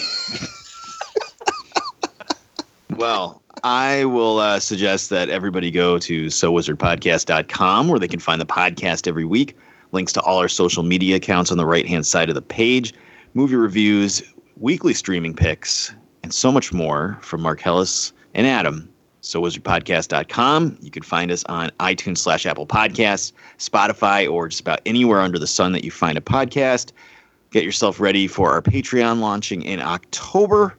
Well, I will uh, suggest that everybody go to sowizardpodcast.com where they can find the podcast every week. Links to all our social media accounts on the right hand side of the page, movie reviews, weekly streaming picks, and so much more from Marcellus and Adam. SoWizardPodcast.com. You can find us on iTunes slash Apple Podcasts, Spotify, or just about anywhere under the sun that you find a podcast. Get yourself ready for our Patreon launching in October.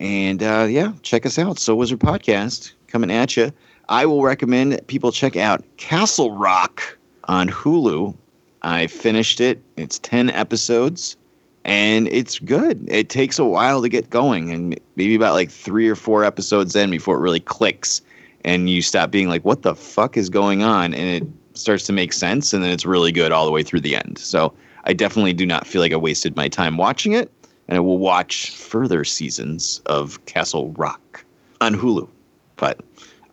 And uh, yeah, check us out. So Wizard Podcast coming at you. I will recommend people check out Castle Rock on Hulu. I finished it. It's 10 episodes and it's good. It takes a while to get going and maybe about like 3 or 4 episodes in before it really clicks and you stop being like what the fuck is going on and it starts to make sense and then it's really good all the way through the end. So I definitely do not feel like I wasted my time watching it and I will watch further seasons of Castle Rock on Hulu. But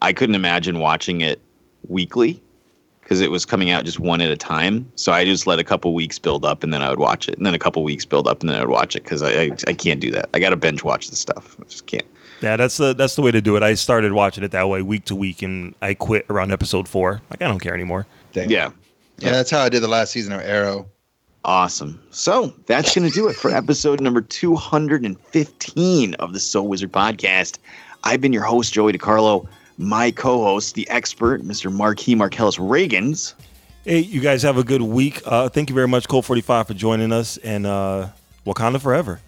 I couldn't imagine watching it weekly because it was coming out just one at a time. So I just let a couple weeks build up and then I would watch it, and then a couple weeks build up and then I would watch it because I, I I can't do that. I got to binge watch the stuff. I just can't. Yeah, that's the that's the way to do it. I started watching it that way, week to week, and I quit around episode four. Like I don't care anymore. Yeah. Yeah, that's how I did the last season of Arrow. Awesome. So that's going to do it for episode number 215 of the So Wizard podcast. I've been your host, Joey DiCarlo. My co host, the expert, Mr. Marquis Marcellus Reagans. Hey, you guys have a good week. Uh, thank you very much, Cole Forty Five, for joining us, and uh, Wakanda forever.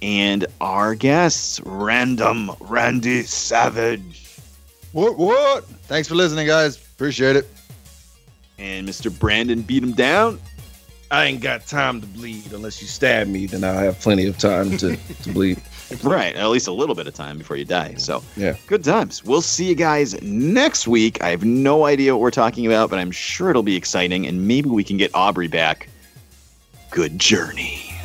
And our guests, Random Randy Savage. What? What? Thanks for listening, guys. Appreciate it. And Mr. Brandon beat him down. I ain't got time to bleed unless you stab me. Then I'll have plenty of time to, to bleed. [laughs] Right, at least a little bit of time before you die. So, Yeah. good times. We'll see you guys next week. I have no idea what we're talking about, but I'm sure it'll be exciting, and maybe we can get Aubrey back. Good journey.